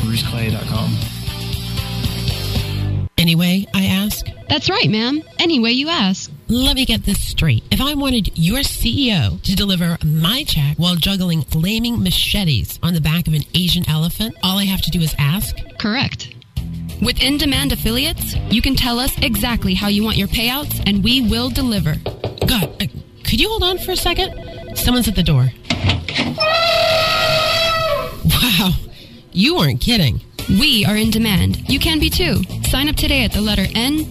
[SPEAKER 9] bruceclay.com.
[SPEAKER 10] Anyway, I ask?
[SPEAKER 11] That's right, ma'am. Anyway, you ask.
[SPEAKER 10] Let me get this straight. If I wanted your CEO to deliver my check while juggling flaming machetes on the back of an Asian elephant, all I have to do is ask?
[SPEAKER 11] Correct. With in demand affiliates, you can tell us exactly how you want your payouts and we will deliver.
[SPEAKER 10] God, uh, could you hold on for a second? Someone's at the door. Wow, you weren't kidding.
[SPEAKER 11] We are in demand. You can be too. Sign up today at the letter N.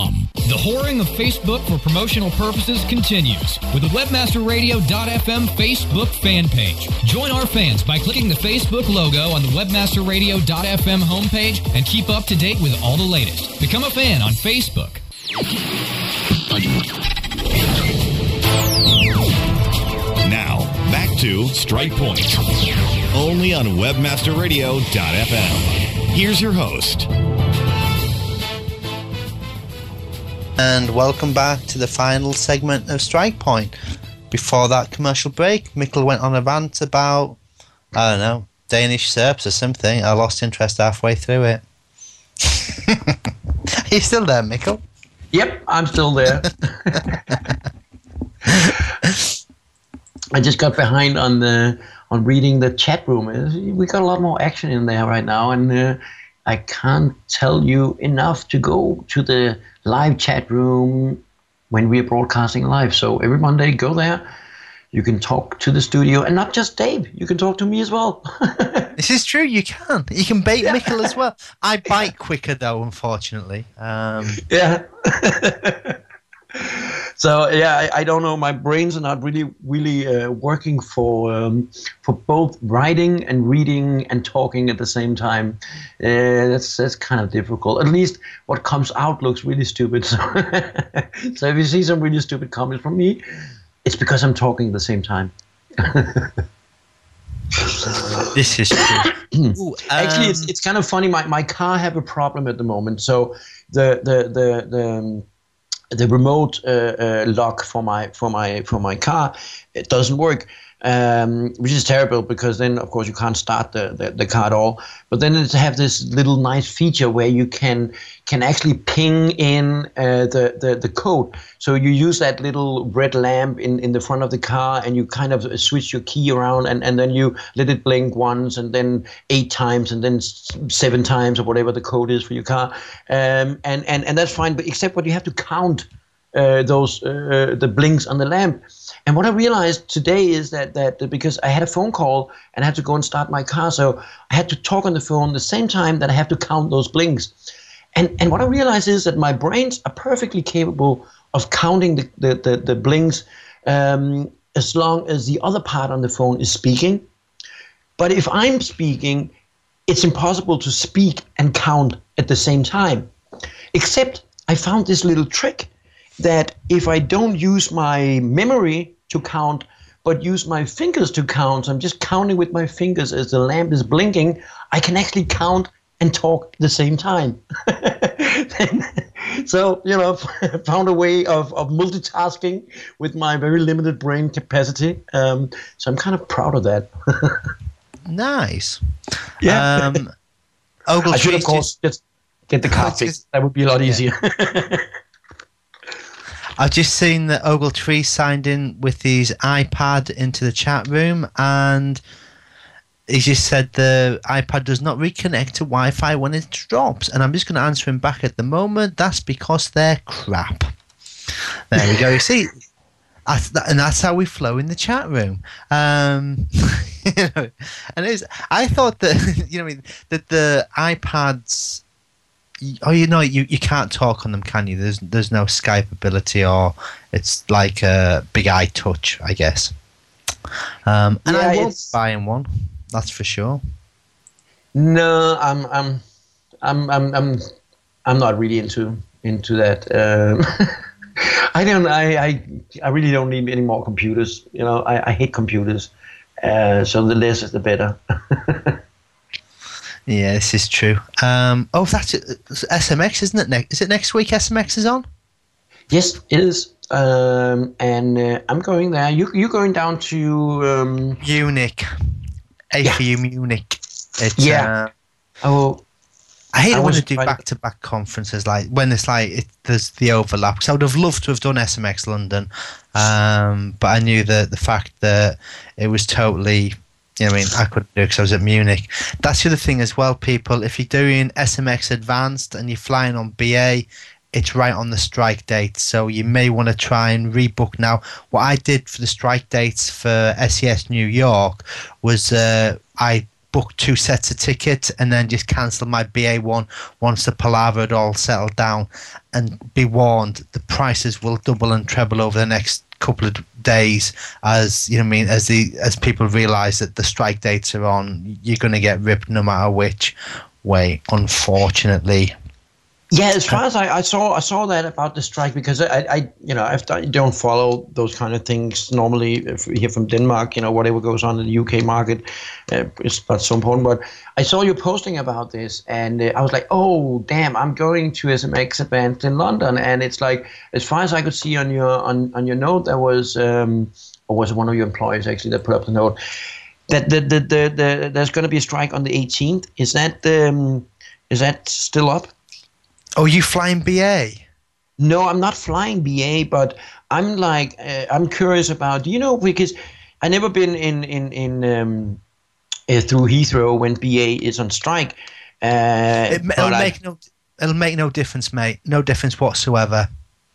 [SPEAKER 12] The whoring of Facebook for promotional purposes continues with the WebmasterRadio.fm Facebook fan page. Join our fans by clicking the Facebook logo on the WebmasterRadio.fm homepage and keep up to date with all the latest. Become a fan on Facebook.
[SPEAKER 8] Now, back to Strike Point, only on WebmasterRadio.fm. Here's your host.
[SPEAKER 2] And welcome back to the final segment of Strike Point. Before that commercial break, Mikkel went on a rant about, I don't know, Danish serps or something. I lost interest halfway through it. Are you still there, Mikkel?
[SPEAKER 3] Yep, I'm still there. I just got behind on the on reading the chat room. We got a lot more action in there right now, and uh, I can't tell you enough to go to the live chat room when we are broadcasting live. So every Monday, go there. You can talk to the studio, and not just Dave. You can talk to me as well.
[SPEAKER 2] this is true. You can. You can bait yeah. Mikkel as well. I bite quicker though, unfortunately. Um,
[SPEAKER 3] yeah. so yeah, I, I, don't know. My brains are not really, really uh, working for um, for both writing and reading and talking at the same time. Uh, that's that's kind of difficult. At least what comes out looks really stupid. So, so if you see some really stupid comments from me, it's because I'm talking at the same time.
[SPEAKER 2] this is.
[SPEAKER 3] Ooh, um, Actually, it's it's kind of funny. My my car have a problem at the moment. So the the the the um, the remote uh, uh, lock for my for my for my car it doesn't work. Um, which is terrible because then, of course, you can't start the, the, the car at all. But then it's have this little nice feature where you can can actually ping in uh, the, the, the code. So you use that little red lamp in, in the front of the car and you kind of switch your key around and, and then you let it blink once and then eight times and then seven times or whatever the code is for your car. Um, and, and, and that's fine, but except what you have to count uh, those uh, the blinks on the lamp. And what I realized today is that that because I had a phone call and I had to go and start my car, so I had to talk on the phone the same time that I have to count those blinks. And and what I realized is that my brains are perfectly capable of counting the the, the, the blinks um, as long as the other part on the phone is speaking. But if I'm speaking, it's impossible to speak and count at the same time. Except I found this little trick that if I don't use my memory to count, but use my fingers to count, so I'm just counting with my fingers as the lamp is blinking, I can actually count and talk at the same time. so, you know, found a way of, of multitasking with my very limited brain capacity. Um, so I'm kind of proud of that.
[SPEAKER 2] nice.
[SPEAKER 3] Yeah. Um, I should, of course, just get the car fixed. That would be a lot easier.
[SPEAKER 2] I've just seen that Ogletree signed in with his iPad into the chat room, and he just said the iPad does not reconnect to Wi-Fi when it drops. And I'm just going to answer him back at the moment. That's because they're crap. There we go. You see, and that's how we flow in the chat room. Um, you know, and it's, I thought that you know that the iPads oh, you know, you, you can't talk on them, can you? There's there's no Skype ability, or it's like a big eye touch, I guess. Um, and yeah, I won't be buying one. That's for sure.
[SPEAKER 3] No, I'm I'm I'm I'm I'm I'm not really into into that. Um, I don't. I, I I really don't need any more computers. You know, I, I hate computers. Uh, so the less is the better.
[SPEAKER 2] Yeah, this is true. Um, oh, that's it. SMX, isn't it? Ne- is it next week? SMX is on.
[SPEAKER 3] Yes, it is. Um, and uh, I'm going there. You you going down to um,
[SPEAKER 2] Munich? A yeah. for you, Munich.
[SPEAKER 3] It's, yeah. Uh, oh.
[SPEAKER 2] I hate I when they do back to back conferences, like when it's like it, there's the overlap. Because I would have loved to have done SMX London, um, but I knew that the fact that it was totally you know, I mean, I couldn't do it because I was at Munich. That's the other thing as well, people. If you're doing SMX Advanced and you're flying on BA, it's right on the strike date. So you may want to try and rebook now. What I did for the strike dates for SES New York was uh, I booked two sets of tickets and then just cancelled my BA one once the palaver had all settled down. And be warned, the prices will double and treble over the next couple of days as you know I mean as the as people realize that the strike dates are on you're going to get ripped no matter which way. Unfortunately
[SPEAKER 3] yeah, as far as I, I, saw, I saw that about the strike because I, I you know, I don't follow those kind of things normally here from Denmark. You know, whatever goes on in the UK market uh, is not so important. But I saw you posting about this, and uh, I was like, oh damn, I'm going to SMX event in London, and it's like, as far as I could see on your on, on your note, there was um, or was one of your employees actually that put up the note that the the, the, the there's going to be a strike on the 18th. Is that um, is that still up?
[SPEAKER 2] Oh, you flying BA?
[SPEAKER 3] No, I'm not flying BA, but I'm like uh, I'm curious about you know because I never been in in in um, uh, through Heathrow when BA is on strike. Uh,
[SPEAKER 2] it, will make I, no it'll make no difference, mate. No difference whatsoever.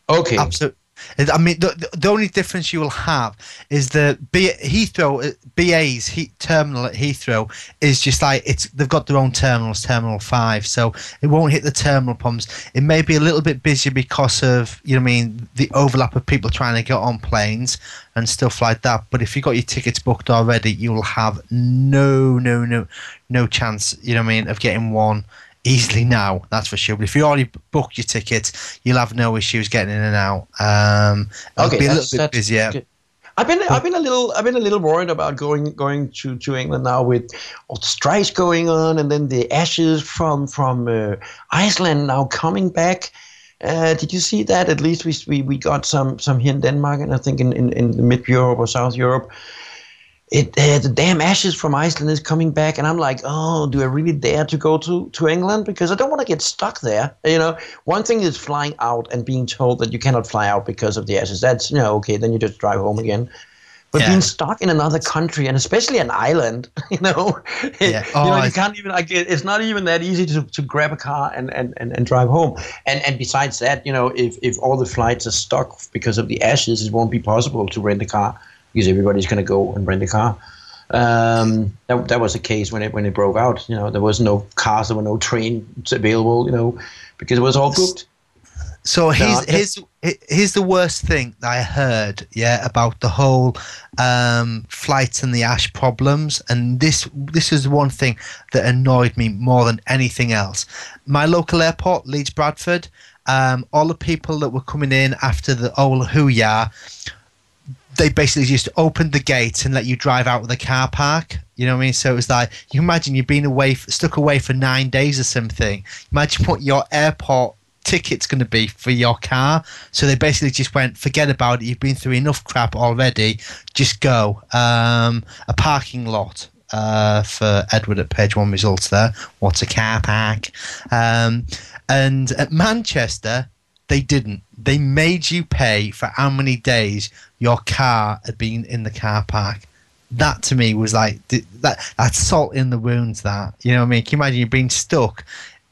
[SPEAKER 3] Okay.
[SPEAKER 2] Absolutely. I mean, the, the only difference you will have is the B, Heathrow uh, BA's he, terminal at Heathrow is just like it's they've got their own terminals, Terminal Five, so it won't hit the terminal pumps. It may be a little bit busier because of you know, I mean, the overlap of people trying to get on planes and stuff like that. But if you've got your tickets booked already, you will have no, no, no, no chance. You know, I mean, of getting one easily now. That's for sure. But if you already booked your tickets, you'll have no issues getting in and out. Um, it'll okay, be a little bit busier. Good.
[SPEAKER 3] I've been I've been a little I've been a little worried about going going to, to England now with all the strikes going on and then the ashes from from uh, Iceland now coming back. Uh, did you see that? At least we, we, we got some some here in Denmark and I think in, in, in mid Europe or South Europe. It uh, the damn ashes from Iceland is coming back, and I'm like, oh, do I really dare to go to to England because I don't want to get stuck there. You know, one thing is flying out and being told that you cannot fly out because of the ashes. That's you know okay, then you just drive home again. But
[SPEAKER 2] Yeah.
[SPEAKER 3] being stuck in another country and especially an island, you know,
[SPEAKER 2] Yeah.
[SPEAKER 3] you
[SPEAKER 2] Oh,
[SPEAKER 3] know, you can't even like it's not even that easy to, to grab a car and, and, and, and drive home. And and besides that, you know, if, if all the flights are stuck because of the ashes, it won't be possible to rent a car because everybody's going to go and rent a car. Um, that, that was the case when it when it broke out. You know, there was no cars, there were no trains available. You know, because it was all booked.
[SPEAKER 2] So here's here's here's the worst thing that I heard, yeah, about the whole um, flights and the ash problems, and this this is one thing that annoyed me more than anything else. My local airport, Leeds Bradford, um, all the people that were coming in after the old Hooyah, they basically just opened the gate and let you drive out of the car park. You know what I mean? So it was like you imagine you've been away, stuck away for nine days or something. Imagine what your airport ticket's going to be for your car. So they basically just went, forget about it. You've been through enough crap already. Just go. Um, a parking lot. Uh, for Edward at page one results there. What's a car park? Um, and at Manchester, they didn't. They made you pay for how many days your car had been in the car park. That to me was like th- that. That's salt in the wounds. That you know what I mean. Can you imagine you being stuck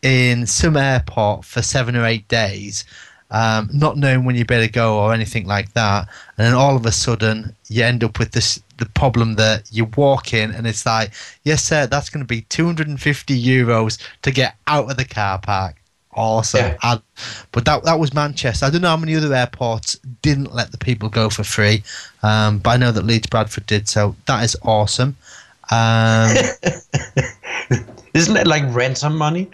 [SPEAKER 2] in some airport for seven or eight days, um, not knowing when you better go or anything like that, and then all of a sudden you end up with this the problem that you walk in and it's like, yes sir, that's going to be 250 euros to get out of the car park. Awesome. I- but that that was Manchester. I don't know how many other airports didn't let the people go for free, um, but I know that Leeds Bradford did. So that is awesome. Um,
[SPEAKER 3] Isn't it like ransom money?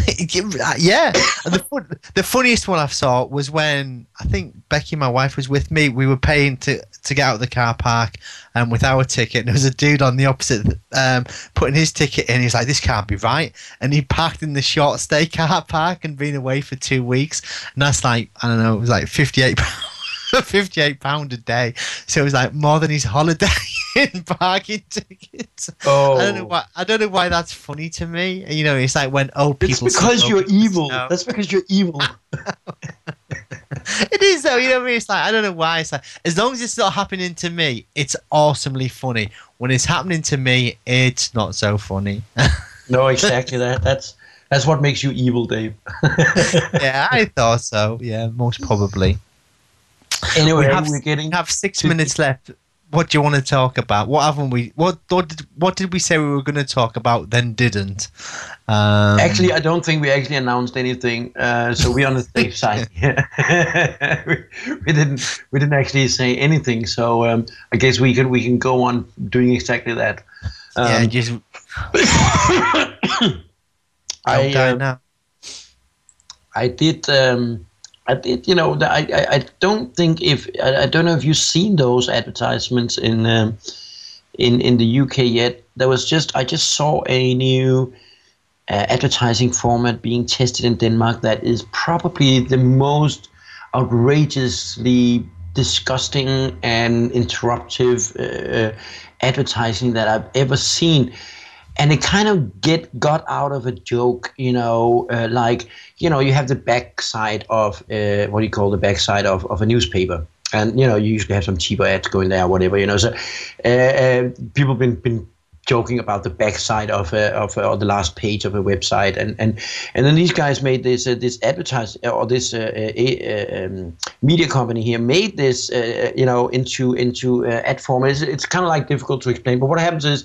[SPEAKER 2] yeah. And the fun, the funniest one I saw was when I think Becky, my wife, was with me. We were paying to to get out of the car park um, with our ticket. And there was a dude on the opposite um, putting his ticket in. He's like, "This can't be right." And he parked in the short stay car park and been away for two weeks. And that's like I don't know, it was like fifty eight. 58 pound a day so it was like more than his holiday in parking tickets
[SPEAKER 3] Oh.
[SPEAKER 2] i don't know why i don't know why that's funny to me you know it's like when old
[SPEAKER 3] It's
[SPEAKER 2] people
[SPEAKER 3] because you're
[SPEAKER 2] up in the
[SPEAKER 3] evil. That's because you're evil.
[SPEAKER 2] It is though, you know what I mean? It's like I don't know why. It's like as long as it's not happening to me, it's awesomely funny. When it's happening to me, it's not so funny.
[SPEAKER 3] no, exactly that. That's that's what makes you evil, Dave.
[SPEAKER 2] yeah, I thought so. Yeah, most probably.
[SPEAKER 3] Anyway,
[SPEAKER 2] we have,
[SPEAKER 3] we're getting
[SPEAKER 2] have six minutes left. What do you want to talk about? What haven't we? What what did, what did we say we were going to talk about? Then didn't. Um,
[SPEAKER 3] Actually, I don't think we actually announced anything, uh, so we're on the safe side. we, we didn't we didn't actually say anything, so um, I guess we can we can go on doing exactly that.
[SPEAKER 2] yeah,
[SPEAKER 3] Um,
[SPEAKER 2] just
[SPEAKER 3] I uh. I did. Um, I. You know, I, I, don't think if I, don't know if you've seen those advertisements in um, in in the UK yet. There was just I just saw a new uh, advertising format being tested in Denmark that is probably the most outrageously disgusting and interruptive uh, advertising that I've ever seen and it kind of get got out of a joke, you know, uh, like you know, you have the backside of uh, what do you call the backside of, of a newspaper, and you know, you usually have some cheaper ads going there, or whatever, you know. So uh, uh, people been been joking about the backside of a, of a, or the last page of a website, and and and then these guys made this uh, this advertise or this uh, uh, um, media company here made this, uh, you know, into into uh, ad format. It's, it's kind of like difficult to explain, but what happens is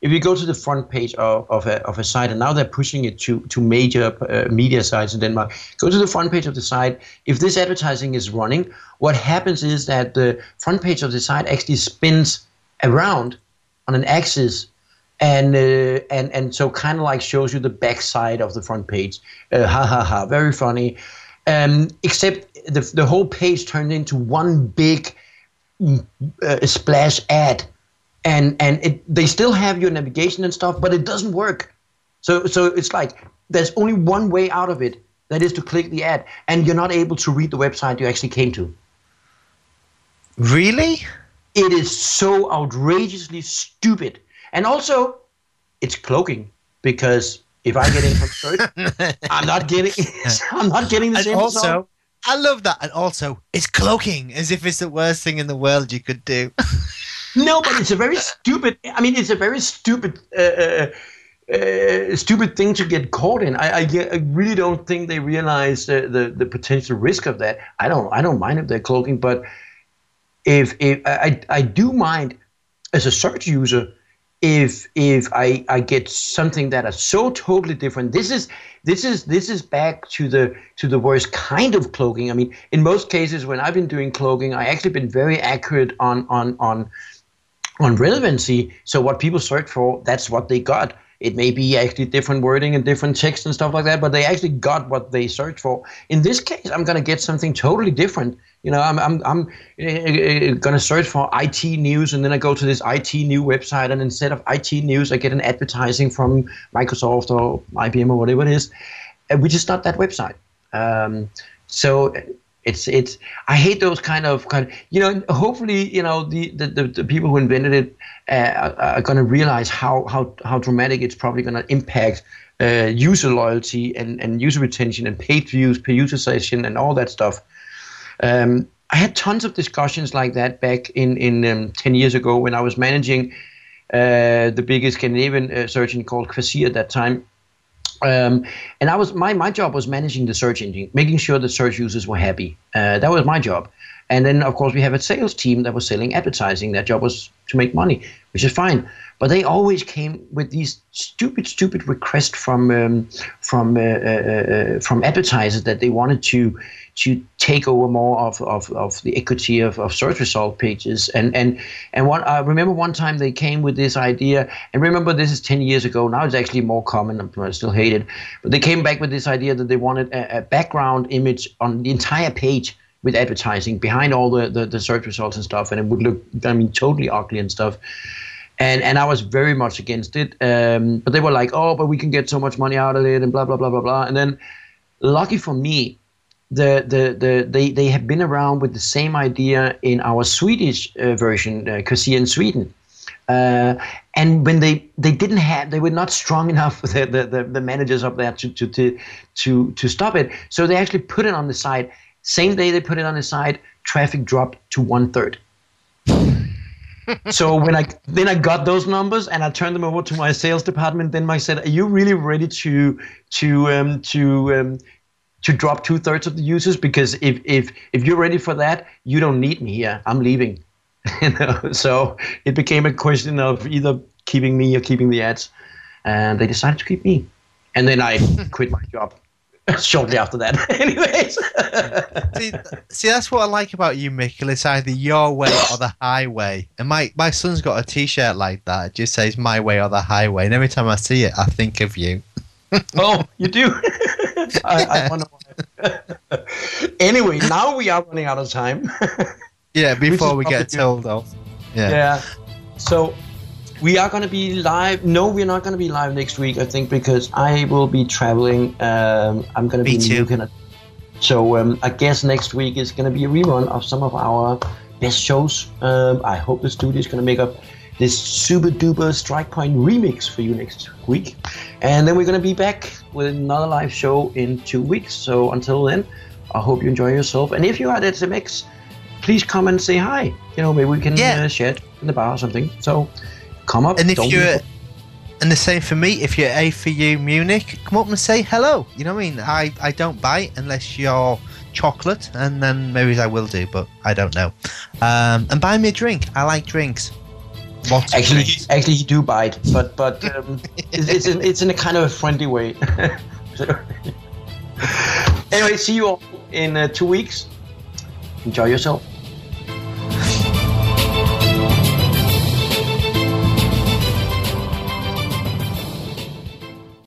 [SPEAKER 3] if you go to the front page of, of, a, of a site, and now they're pushing it to, to major uh, media sites in Denmark, go to the front page of the site. If this advertising is running, what happens is that the front page of the site actually spins around on an axis. And uh, and and so kind of like shows you the back side of the front page. Uh, ha ha ha! Very funny. Um, except the the whole page turned into one big mm, uh, splash ad and and it, they still have your navigation and stuff, but it doesn't work. So so it's like there's only one way out of it. That is to click the ad, and you're not able to read the website you actually came to.
[SPEAKER 2] Really?
[SPEAKER 3] it is so outrageously stupid. And also, it's cloaking because if I get in from search, I'm not getting. I'm not getting the
[SPEAKER 2] and
[SPEAKER 3] same
[SPEAKER 2] also,
[SPEAKER 3] result.
[SPEAKER 2] I love that. And also, it's cloaking as if it's the worst thing in the world you could do.
[SPEAKER 3] No, but it's a very stupid. I mean, it's a very stupid, uh, uh, uh, stupid thing to get caught in. I, I, I really don't think they realize the, the potential risk of that. I don't. I don't mind if they're cloaking, but if if I I do mind as a search user if if I, I get something that is so totally different this is this is this is back to the to the worst kind of cloaking i mean in most cases when i've been doing cloaking i actually been very accurate on on on on relevancy. So what people search for that's what they got. It may be actually different wording and different text and stuff like that but they actually got what they searched for. In this case i'm going to get something totally different. You know i'm i'm, I'm uh, going to search for it news and then i go to this it new website and instead of it news i get an advertising from microsoft or ibm or whatever it is uh, which is not that website. Um, so it's it's I hate those kind of kind of, you know hopefully you know the the, the, the people who invented it uh, are, going to realize how how how dramatic it's probably going to impact uh, user loyalty and and user retention and page views per user session and all that stuff. Um, I had tons of discussions like that back in in um, ten years ago when I was managing uh, the biggest Scandinavian uh, engine called Kvasir at that time. Um, and I was my my job was managing the search engine, making sure the search users were happy. Uh, that was my job. And then of course we have a sales team that was selling advertising. Their job was to make money, which is fine. But they always came with these stupid, stupid requests from um, from uh, uh, uh, from advertisers that they wanted to to take over more of, of, of the equity of, of search result pages. And and and one I remember one time they came with this idea. And remember this is ten years ago. Now it's actually more common. I still hate it. But they came back with this idea that they wanted a, a background image on the entire page with advertising behind all the, the, the search results and stuff, and it would look I mean totally ugly and stuff and and I was very much against it. Um, but they were like, oh, but we can get so much money out of it, and blah blah blah blah blah. And then, lucky for me, the the the they they have been around with the same idea in our Swedish uh, version, uh, Kvasir in Sweden. Uh, and when they, they didn't have, they were not strong enough, the, the, the managers up there to, to, to, to, to stop it. So they actually put it on the side Same day they put it on the side traffic dropped to one third so when I then I got those numbers and I turned them over to my sales department. Then I said, "Are you really ready to to um, to um, to drop two thirds of the users? Because if if if you're ready for that, you don't need me here. I'm leaving." you know, so it became a question of either keeping me or keeping the ads, and they decided to keep me. And then I quit my job shortly after that. Anyways.
[SPEAKER 2] see, see, that's what I like about you, Michael. It's either your way or the highway. And my, my son's got a T-shirt like that. It just says "My way or the highway." And every time I see it, I think of you.
[SPEAKER 3] oh, you do. I, I wonder why. anyway, now we are running out of time.
[SPEAKER 2] yeah, before we get told off. Yeah.
[SPEAKER 3] Yeah. So we are going to be live. No, we're not going to be live next week. I think because I will be traveling. Um, I'm going to be in
[SPEAKER 2] too.
[SPEAKER 3] New Canada. So um, I guess next week is going to be a rerun of some of our best shows. Um, I hope the studio is going to make up this super duper Strike Point remix for you next week, and then we're going to be back with another live show in two weeks. So until then, I hope you enjoy yourself. And if you are at SMX, please come and say hi. You know, maybe we can
[SPEAKER 2] Yeah.
[SPEAKER 3] uh, share it in the bar or something. So come up.
[SPEAKER 2] And if
[SPEAKER 3] don't
[SPEAKER 2] you're, and the same for me, if you're A4U Munich, come up and say hello. You know what I mean? I, I don't bite unless you're chocolate, and then maybe I will do, but I don't know. Um, and buy me a drink. I like drinks. Lots
[SPEAKER 3] actually,
[SPEAKER 2] drinks.
[SPEAKER 3] actually, you do bite, but but um, it's it's in, it's in a kind of a friendly way. Anyway, see you all in uh, two weeks. Enjoy yourself.